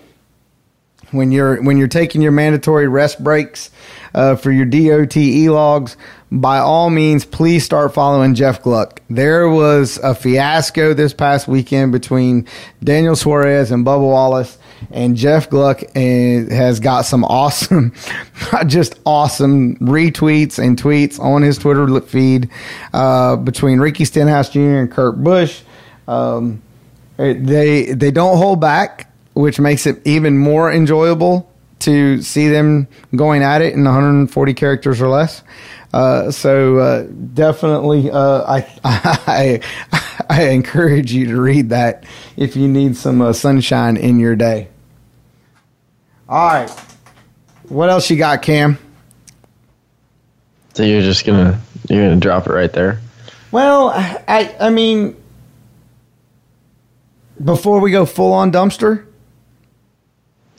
when you're when you're taking your mandatory rest breaks uh, for your DOT e logs, by all means, please start following Jeff Gluck. There was a fiasco this past weekend between Daniel Suarez and Bubba Wallace, and Jeff Gluck uh, has got some awesome, not just awesome retweets and tweets on his Twitter feed uh, between Ricky Stenhouse Jr. and Kurt Busch. Um, they they don't hold back which makes it even more enjoyable to see them going at it in 140 characters or less. Uh, so uh, definitely, uh, I, I I encourage you to read that if you need some uh, sunshine in your day. All right, what else you got, Cam? So you're just gonna you're gonna drop it right there. Well, I I mean, before we go full on dumpster.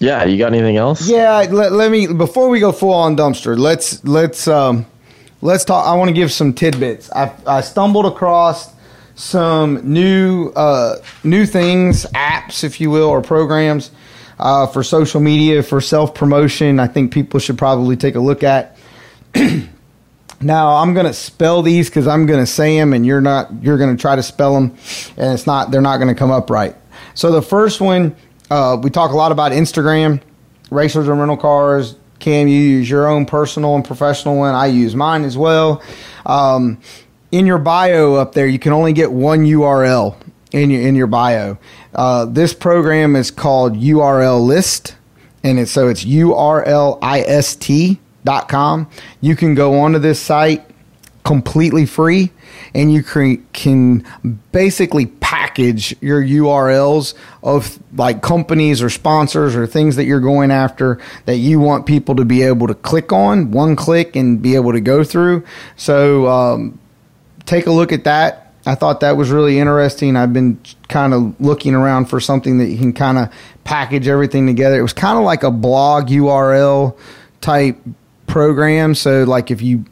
Yeah, you got anything else? Yeah, let, let me before we go full on dumpster. Let's let's um let's talk. I want to give some tidbits. I I stumbled across some new uh new things, apps, if you will, or programs uh, for social media for self promotion. I think people should probably take a look at. Now I'm gonna spell these because I'm gonna say them, and you're not. You're gonna try to spell them, and it's not. They're not gonna come up right. So the first one, uh, we talk a lot about Instagram, racers and rental cars. Cam, you use your own personal and professional one. I use mine as well. Um, in your bio up there, you can only get one URL in your in your bio. Uh, this program is called URL List, and it's so it's URList dot com. You can go onto this site completely free and you cre- can basically package your URLs of like companies or sponsors or things that you're going after that you want people to be able to click on one click and be able to go through. So um, take a look at that. I thought that was really interesting. I've been kind of looking around for something that you can kind of package everything together. It was kind of like a blog URL type program. So, like if you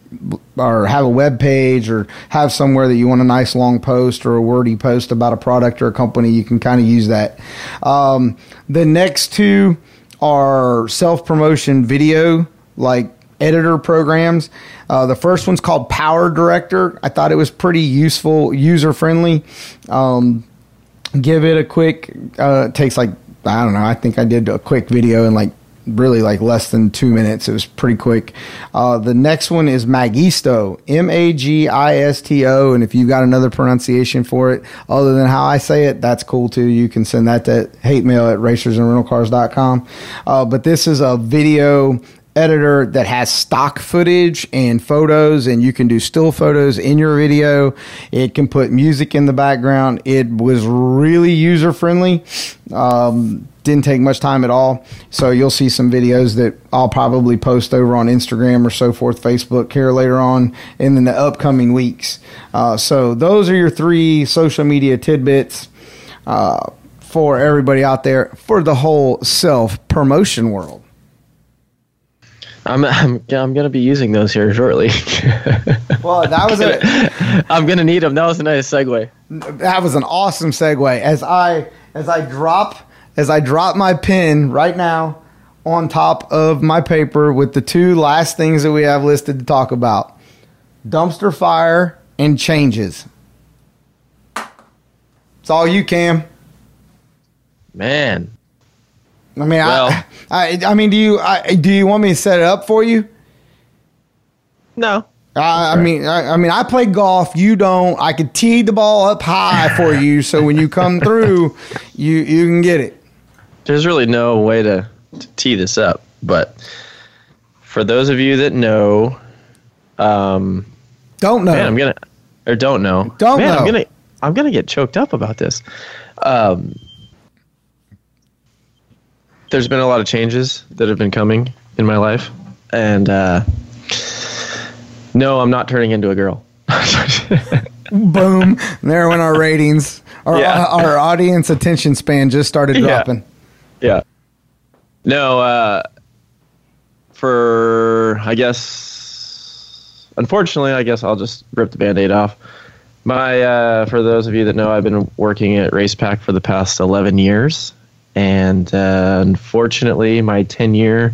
or have a web page or have somewhere that you want a nice long post or a wordy post about a product or a company, you can kind of use that. Um, the next two are self promotion video, like editor programs. Uh, the first one's called Power Director. I thought it was pretty useful, user friendly. Um, give it a quick. Uh, it takes like I don't know. I think I did a quick video in like really like less than two minutes. It was pretty quick. Uh, the next one is Magisto, M A G I S T O. And if you've got another pronunciation for it other than how I say it, that's cool too. You can send that to hate mail at racersandrentalcars.com. Uh, but this is a video editor that has stock footage and photos and you can do still photos in your video. It can put music in the background. It was really user friendly um, didn't take much time at all. So you'll see some videos that i'll probably post over on instagram or so forth facebook here later on and in the upcoming weeks. Uh, so those are your three social media tidbits uh, for everybody out there for the whole self promotion world? I'm I'm I'm gonna be using those here shortly. Well, that was it. I'm gonna need them. That was a nice segue. that was an awesome segue. As I as I drop as I drop my pen right now on top of my paper with the two last things that we have listed to talk about: dumpster fire and changes. It's all you, Cam. Man, I mean, Well- I, I, I mean, do you, I, do you want me to set it up for you? no. I, I mean, I, I mean, I play golf. You don't. I could tee the ball up high for you, so when you come through, you you can get it. There's really no way to, to tee this up, but for those of you that know, um, Don't know. man, I'm gonna or don't know. Don't man, I'm gonna I'm gonna get choked up about this. Um, there's been a lot of changes that have been coming in my life, and uh, no, I'm not turning into a girl. Boom! There went our ratings. Our Yeah. our audience attention span just started Yeah. dropping. Yeah. No, uh, for, I guess, unfortunately, I guess I'll just rip the band aid off. My, uh, for those of you that know, I've been working at Racepak for the past 11 years. And uh, unfortunately, my tenure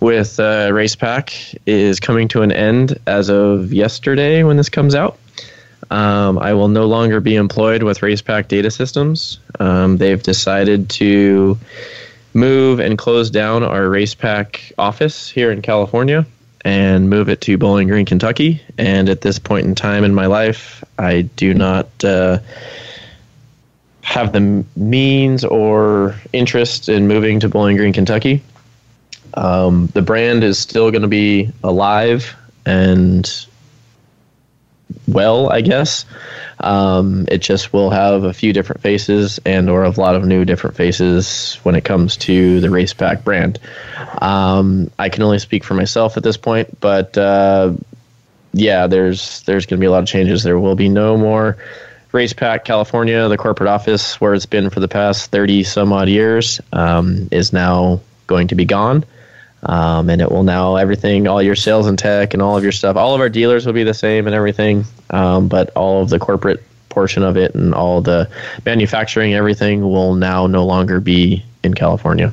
with uh, Racepak is coming to an end as of yesterday when this comes out. Um, I will no longer be employed with Racepak Data Systems. Um, they've decided to move and close down our Racepak office here in California and move it to Bowling Green, Kentucky. And at this point in time in my life, I do not uh, have the means or interest in moving to Bowling Green, Kentucky. Um, the brand is still going to be alive and well, I guess. Um, it just will have a few different faces and or a lot of new different faces when it comes to the Racepak brand. Um, I can only speak for myself at this point, but uh, yeah, there's there's going to be a lot of changes. There will be no more Racepak California, the corporate office where it's been for the past 30 some odd years, um, is now going to be gone. Um, and it will now everything, all your sales and tech and all of your stuff, all of our dealers will be the same and everything. Um, but all of the corporate portion of it and all the manufacturing, everything will now no longer be in California.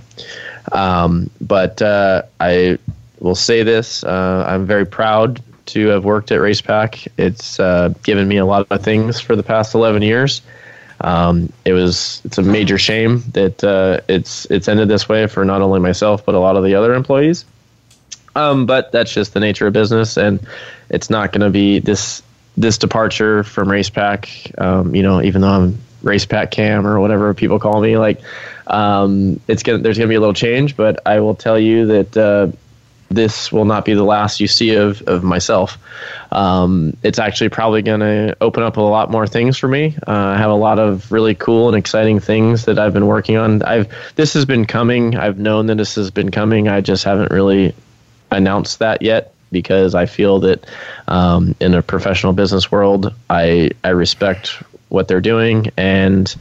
Um, but uh, I will say this: uh, I'm very proud to have worked at Racepak. It's uh, given me a lot of things for the past 11 years. Um, it was it's a major shame that uh, it's it's ended this way for not only myself but a lot of the other employees. Um, but that's just the nature of business, and it's not going to be this this departure from Racepak. Um, you know, even though I'm Racepak Cam or whatever people call me, like um, it's gonna there's gonna be a little change. But I will tell you that uh, this will not be the last you see of, of myself. Um, it's actually probably going to open up a lot more things for me. Uh, I have a lot of really cool and exciting things that I've been working on. I've this has been coming. I've known that this has been coming. I just haven't really announced that yet because I feel that um, in a professional business world, I I respect what they're doing and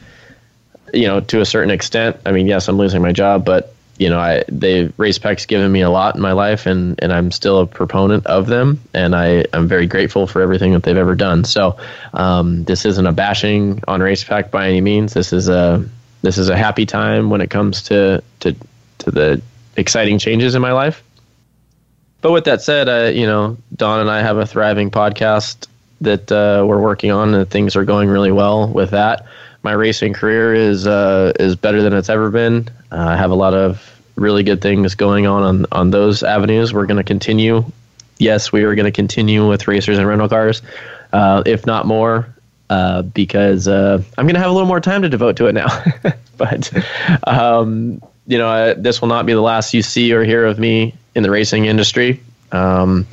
you know to a certain extent. I mean, yes, I'm losing my job, but you know, I they Racepak's given me a lot in my life, and and I'm still a proponent of them, and I I'm very grateful for everything that they've ever done. So, um, this isn't a bashing on Racepak by any means. This is a this is a happy time when it comes to to to the exciting changes in my life. But with that said, uh, you know, Don and I have a thriving podcast that uh, we're working on, and things are going really well with that. My racing career is uh, is better than it's ever been. Uh, I have a lot of really good things going on on, on those avenues. We're going to continue. Yes, we are going to continue with racers and rental cars, uh, if not more, uh, because uh, I'm going to have a little more time to devote to it now. but um, you know, uh, this will not be the last you see or hear of me in the racing industry. Um,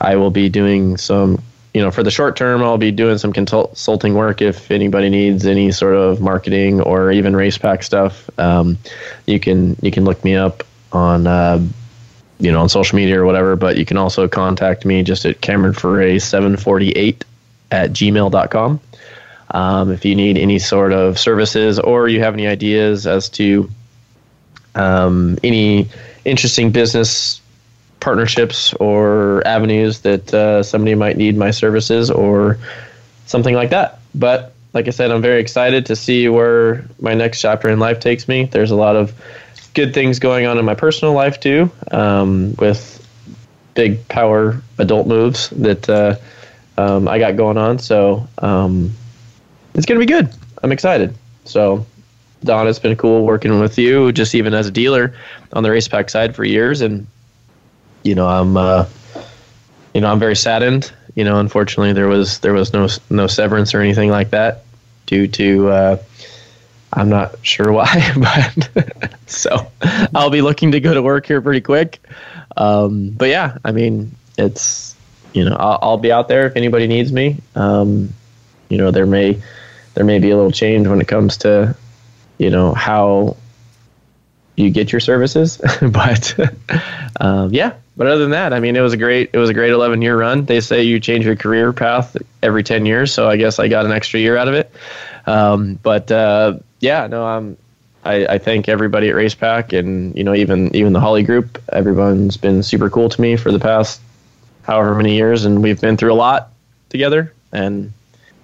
I will be doing some, you know, for the short term, I'll be doing some consulting work if anybody needs any sort of marketing or even Racepak stuff. Um, you can you can look me up on, uh, you know, on social media or whatever. But you can also contact me just at Cameron Foray seven forty eight at gmail.com. Um, if you need any sort of services or you have any ideas as to um, any interesting business partnerships or avenues that uh, somebody might need my services or something like that. But like I said, I'm very excited to see where my next chapter in life takes me. There's a lot of good things going on in my personal life too, um, with big power adult moves that uh, um, I got going on. So um, it's gonna be good. I'm excited. So Don, it's been cool working with you, just even as a dealer on the Racepak side for years, and you know I'm, uh, you know I'm very saddened. You know, unfortunately, there was there was no no severance or anything like that due to uh, I'm not sure why, but so I'll be looking to go to work here pretty quick. Um, but yeah, I mean, it's you know I'll, I'll be out there if anybody needs me. Um, you know, there may there may be a little change when it comes to you know how you get your services, but um, yeah. But other than that, I mean, it was a great it was a great 11 year run. They say you change your career path every 10 years, so I guess I got an extra year out of it. Um, but uh, yeah, no, I'm I, I thank everybody at Racepak and you know even even the Holley Group. Everyone's been super cool to me for the past however many years, and we've been through a lot together. And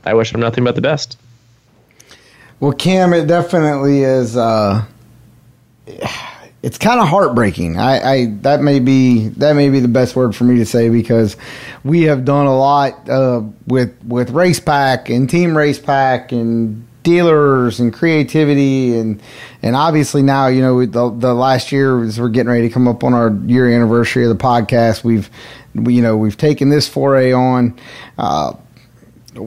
I wish them nothing but the best. Well, Cam, it definitely is. Uh, it's kind of heartbreaking. I, I that may be that may be the best word for me to say because we have done a lot uh, with with Racepak and team Racepak and dealers and creativity and and obviously now you know the the last year as we're getting ready to come up on our year anniversary of the podcast we've we, you know we've taken this foray on. Uh,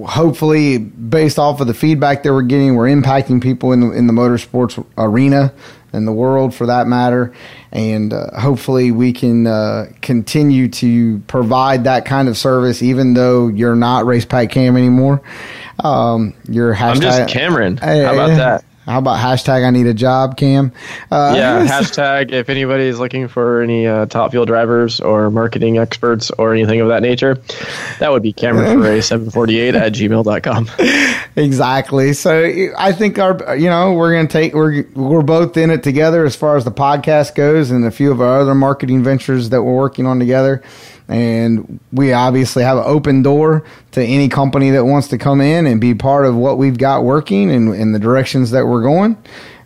hopefully based off of the feedback that we're getting we're impacting people in the, in the motorsports arena and the world for that matter and uh, hopefully we can uh, continue to provide that kind of service even though you're not Racepak cam anymore um, your hashtag I'm just Cameron. Hey, How about that? How about hashtag i need a job cam uh, yeah, hashtag if anybody is looking for any uh, top fuel drivers or marketing experts or anything of that nature, that would be Cameron Foray 748 at gmail.com. exactly. So I think our, you know, we're going to take, we're, we're both in it together as far as the podcast goes and a few of our other marketing ventures that we're working on together. And we obviously have an open door to any company that wants to come in and be part of what we've got working and in the directions that we're going.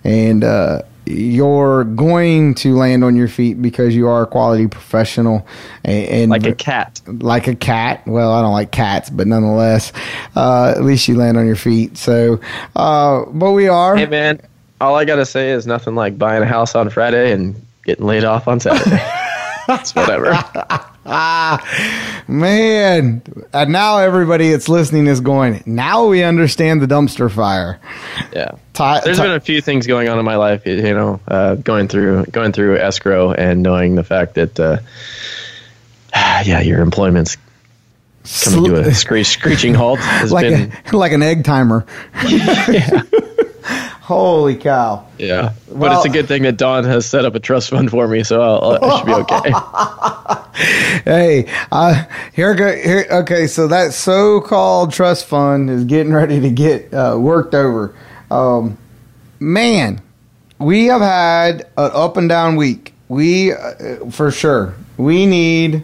And, uh, you're going to land on your feet because you are a quality professional and, and Like a cat. like a cat. Well, I don't like cats, but nonetheless, uh, at least you land on your feet. So, uh, but we are. Hey, man, all I got to say is nothing like buying a house on Friday and getting laid off on Saturday. it's whatever. Ah, man. And now everybody that's listening is going, now we understand the dumpster fire. Yeah. Ti- There's been a few things going on in my life, you know, uh, going through going through escrow and knowing the fact that, uh, yeah, your employment's coming to a screech, screeching halt has like, been, a, like an egg timer. Holy cow. yeah. But it's a good thing that Don has set up a trust fund for me, so I'll, I should be okay. Hey, uh, here go. Here, okay, so that so-called trust fund is getting ready to get uh, worked over. Um, man, we have had an up and down week. We, uh, for sure, we need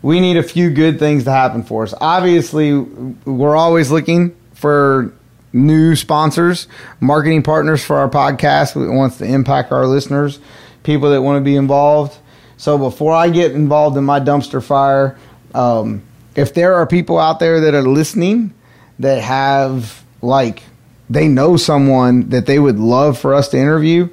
we need a few good things to happen for us. Obviously, we're always looking for new sponsors, marketing partners for our podcast that wants to impact our listeners, people that want to be involved. So before I get involved in my dumpster fire, um, if there are people out there that are listening that have like they know someone that they would love for us to interview,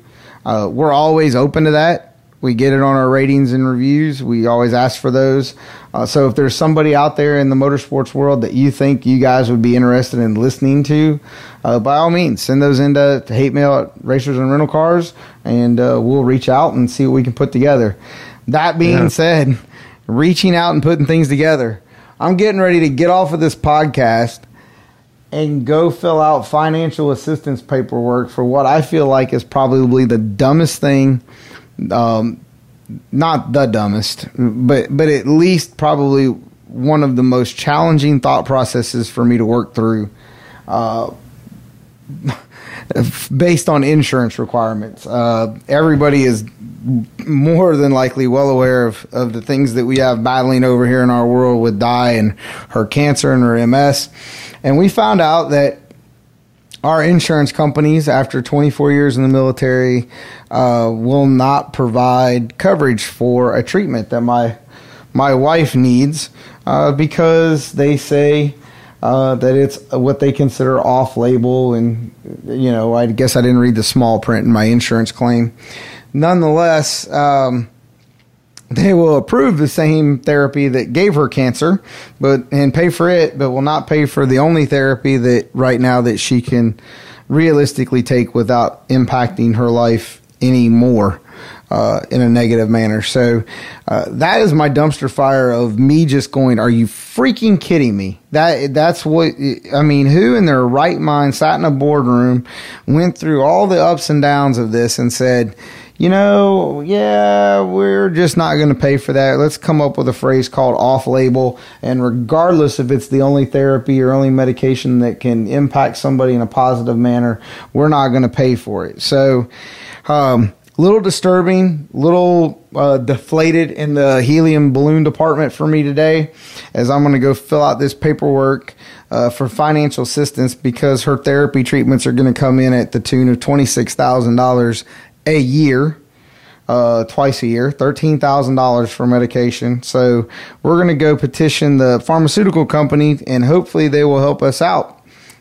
uh, we're always open to that. We get it on our ratings and reviews. We always ask for those. Uh, so if there's somebody out there in the motorsports world that you think you guys would be interested in listening to, uh, by all means, send those into to hate mail at racers and rental cars, and uh, we'll reach out and see what we can put together. That being Yeah. said, reaching out and putting things together, I'm getting ready to get off of this podcast and go fill out financial assistance paperwork for what I feel like is probably the dumbest thing. Um, not the dumbest, but but at least probably one of the most challenging thought processes for me to work through. uh, based on insurance requirements. Uh, everybody is more than likely well aware of, of the things that we have battling over here in our world with Di and her cancer and her MS. And we found out that our insurance companies, after 24 years in the military, uh, will not provide coverage for a treatment that my my wife needs uh, because they say uh, that it's what they consider off-label, and you know, I guess I didn't read the small print in my insurance claim. Nonetheless. Um, they will approve the same therapy that gave her cancer, but and pay for it, but will not pay for the only therapy that right now that she can realistically take without impacting her life anymore uh, in a negative manner. So uh, that is my dumpster fire of me just going, "Are you freaking kidding me?" That that's what I mean. Who in their right mind sat in a boardroom, went through all the ups and downs of this, and said you know, yeah, we're just not going to pay for that. Let's come up with a phrase called off label. And regardless if it's the only therapy or only medication that can impact somebody in a positive manner, we're not going to pay for it. So, um, little disturbing, little uh, deflated in the helium balloon department for me today, as I'm going to go fill out this paperwork uh, for financial assistance because her therapy treatments are going to come in at the tune of twenty six thousand dollars a year, uh, twice a year, thirteen thousand dollars for medication. So we're going to go petition the pharmaceutical company, and hopefully they will help us out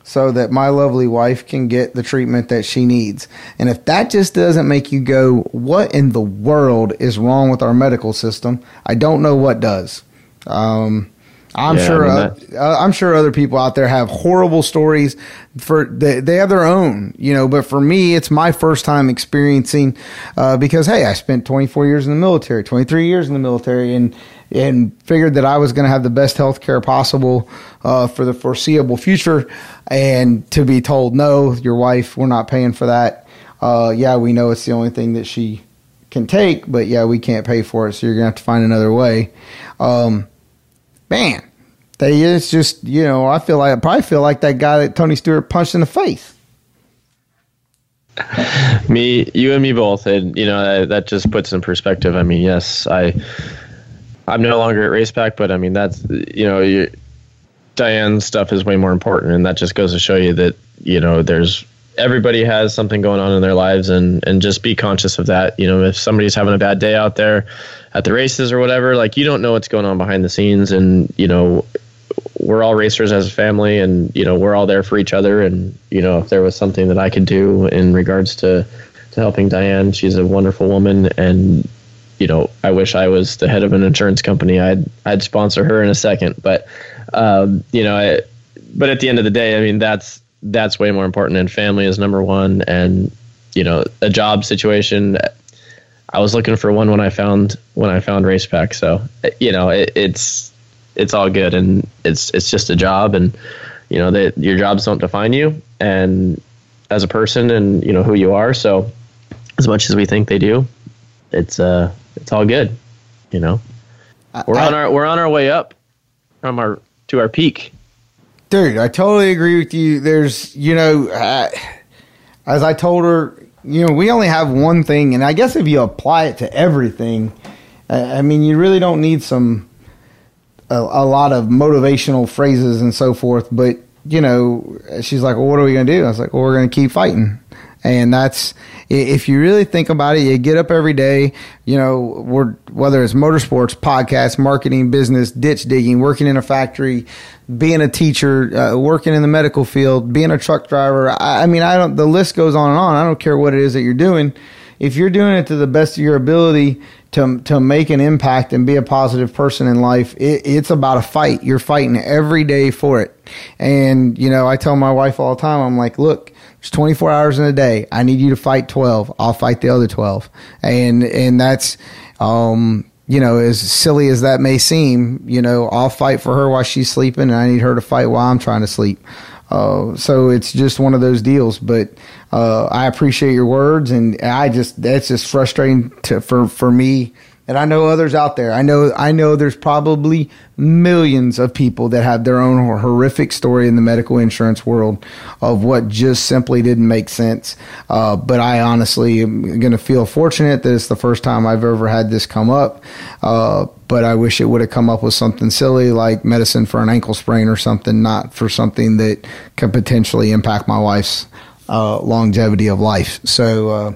so that my lovely wife can get the treatment that she needs. And if that just doesn't make you go, what in the world is wrong with our medical system? I don't know what does. Um, I'm Yeah, sure. I uh, mean, uh, I'm sure other people out there have horrible stories. For they, they have their own, you know. But for me, it's my first time experiencing uh, because hey, I spent 24 years in the military, 23 years in the military, and and figured that I was going to have the best health care possible uh, for the foreseeable future. And to be told, no, your wife, we're not paying for that. Uh, yeah, we know it's the only thing that she can take, but yeah, we can't pay for it, so you're gonna have to find another way. Um, man, they it's just you know I feel like I probably feel like that guy that Tony Stewart punched in the face. me you and me both and you know that, that just puts in perspective i mean yes i i'm no longer at Racepak but i mean that's you know you, diane's stuff is way more important and that just goes to show you that you know there's everybody has something going on in their lives and and just be conscious of that you know if somebody's having a bad day out there at the races or whatever like you don't know what's going on behind the scenes and you know we're all racers as a family and you know we're all there for each other. And you know if there was something that i could do in regards to to helping diane she's a wonderful woman. And you know i wish i was the head of an insurance company. I'd i'd sponsor her in a second. But um, you know I, but at the end of the day i mean that's that's way more important. And family is number one. And you know a job situation i was looking for one when i found when i found Racepak. So you know it, it's it's all good and it's it's just a job and you know that your jobs don't define you and as a person and you know who you are so as much as we think they do it's uh it's all good you know we're on our we're on our way up from our to our peak Dude, I totally agree with you. There's, you know, uh, as I told her, you know, we only have one thing, and I guess if you apply it to everything, uh, I mean, you really don't need some a, a lot of motivational phrases and so forth. But you know, she's like, "Well, what are we gonna do?" I was like, "Well, we're gonna keep fighting." And that's if you really think about it, you get up every day. You know, we're whether it's motorsports, podcast, marketing, business, ditch digging, working in a factory, being a teacher, uh, working in the medical field, being a truck driver. I, I mean, I don't. The list goes on and on. I don't care what it is that you're doing. If you're doing it to the best of your ability to to make an impact and be a positive person in life, it, it's about a fight. You're fighting every day for it. And you know, I tell my wife all the time. I'm like, look. There's 24 hours in a day. I need you to fight 12. I'll fight the other 12. And and that's um you know, as silly as that may seem, you know, I'll fight for her while she's sleeping and I need her to fight while I'm trying to sleep. Uh, so it's just one of those deals, but uh, I appreciate your words, and I just that's just frustrating to, for for me and I know others out there. I know I know there's probably millions of people that have their own horrific story in the medical insurance world of what just simply didn't make sense. Uh, but I honestly am going to feel fortunate that it's the first time I've ever had this come up. Uh, but I wish it would have come up with something silly like medicine for an ankle sprain or something, not for something that could potentially impact my wife's uh, longevity of life. So uh,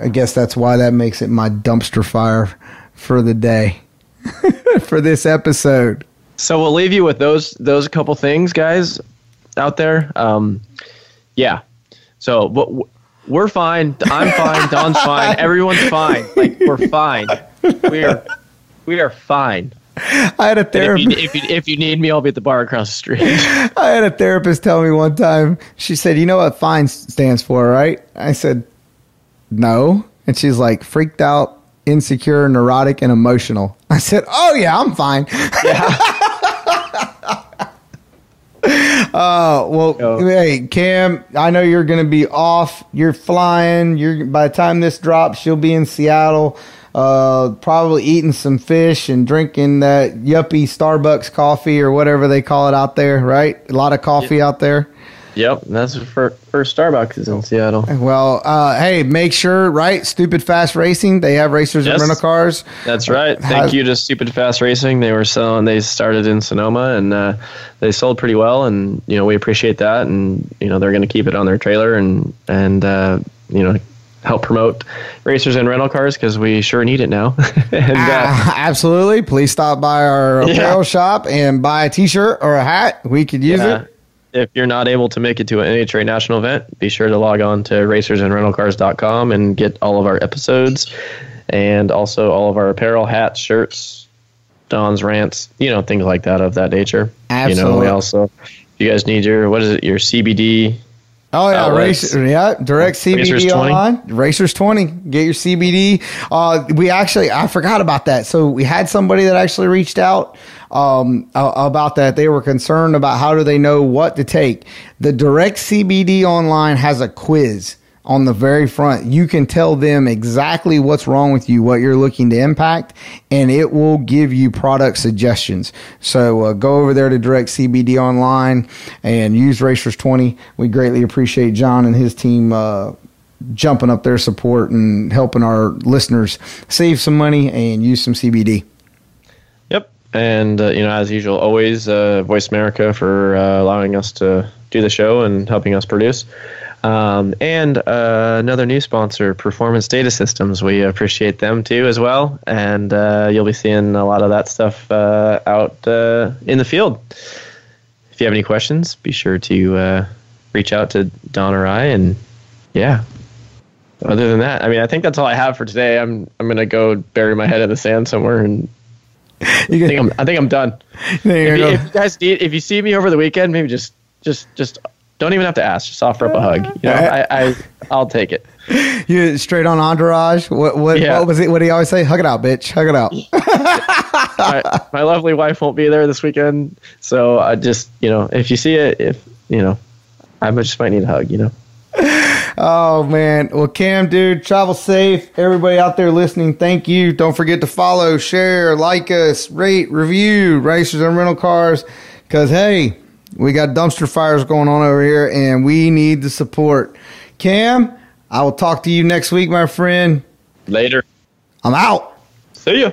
I guess that's why that makes it my dumpster fire for the day for this episode. So we'll leave you with those those couple things, guys, out there. Um, yeah. So but we're fine. I'm fine. Don's fine. Everyone's fine. Like we're fine. We're we are fine. I had a therapist. If if, if you need me, I'll be at the bar across the street. I had a therapist tell me one time. She said, "You know what fine stands for, right?" I said, "No," and she's like, "Freaked out, insecure, neurotic, and emotional." I said, "Oh yeah, I'm fine." Uh, well, hey Cam, I know you're going to be off. You're flying. You're by the time this drops, you'll be in Seattle. Uh, probably eating some fish and drinking that yuppie Starbucks coffee or whatever they call it out there. Right? A lot of coffee out there. Yep, that's for first Starbucks is in Seattle. Well, uh, hey, make sure, right? Stupid Fast Racing. They have racers Yes. and rental cars. That's right. Thank Has- you to Stupid Fast Racing. They were selling. They started in Sonoma, and uh, they sold pretty well. And you know, we appreciate that. And you know, they're going to keep it on their trailer, and and uh, you know, help promote racers and rental cars because we sure need it now. and uh, Ah, absolutely. Please stop by our Yeah. apparel shop and buy a T-shirt or a hat. We could use yeah, it. If you're not able to make it to an NHRA national event, be sure to log on to racersandrentalcars.com and get all of our episodes and also all of our apparel, hats, shirts, Don's rants, you know, things like that of that nature. Absolutely. You know, we also, if you guys need your, what is it, your CBD? Oh yeah, outlets. race, yeah, direct CBD Racers 20. online. Racers twenty, get your CBD. Uh, we actually, I forgot about that. So we had somebody that actually reached out um, about that. They were concerned about how do they know what to take. The direct CBD online has a quiz on the very front. You can tell them exactly what's wrong with you, what you're looking to impact, and it will give you product suggestions. So uh, go over there to Direct CBD Online and use Racers 20. We greatly appreciate John and his team uh, jumping up their support and helping our listeners save some money and use some CBD. Yep. And, uh, you know, as usual, always uh, Voice America for uh, allowing us to do the show and helping us produce. Um, and uh, another new sponsor, Performance Data Systems. We appreciate them too as well. And uh, you'll be seeing a lot of that stuff uh, out uh, in the field. If you have any questions, be sure to uh, reach out to Don or I. And yeah, other than that, I mean, I think that's all I have for today. I'm I'm gonna go bury my head in the sand somewhere and You I think I'm I think I'm done. If you you, if you guys need, if you see me over the weekend, maybe just just just don't even have to ask. Just offer up a hug. You know, I, I I'll take it. You straight on Entourage. What what, Yeah. what was it? What do you always say? Hug it out, bitch. Hug it out. my, my lovely wife won't be there this weekend, so I just you know if you see it, if you know, I just might need a hug. You know. Oh man. Well, Cam, dude, travel safe. Everybody out there listening, thank you. Don't forget to follow, share, like us, rate, review Racers and Rental Cars. Cause hey, we got dumpster fires going on over here and we need the support. Cam, I will talk to you next week, my friend. Later. I'm out. See ya.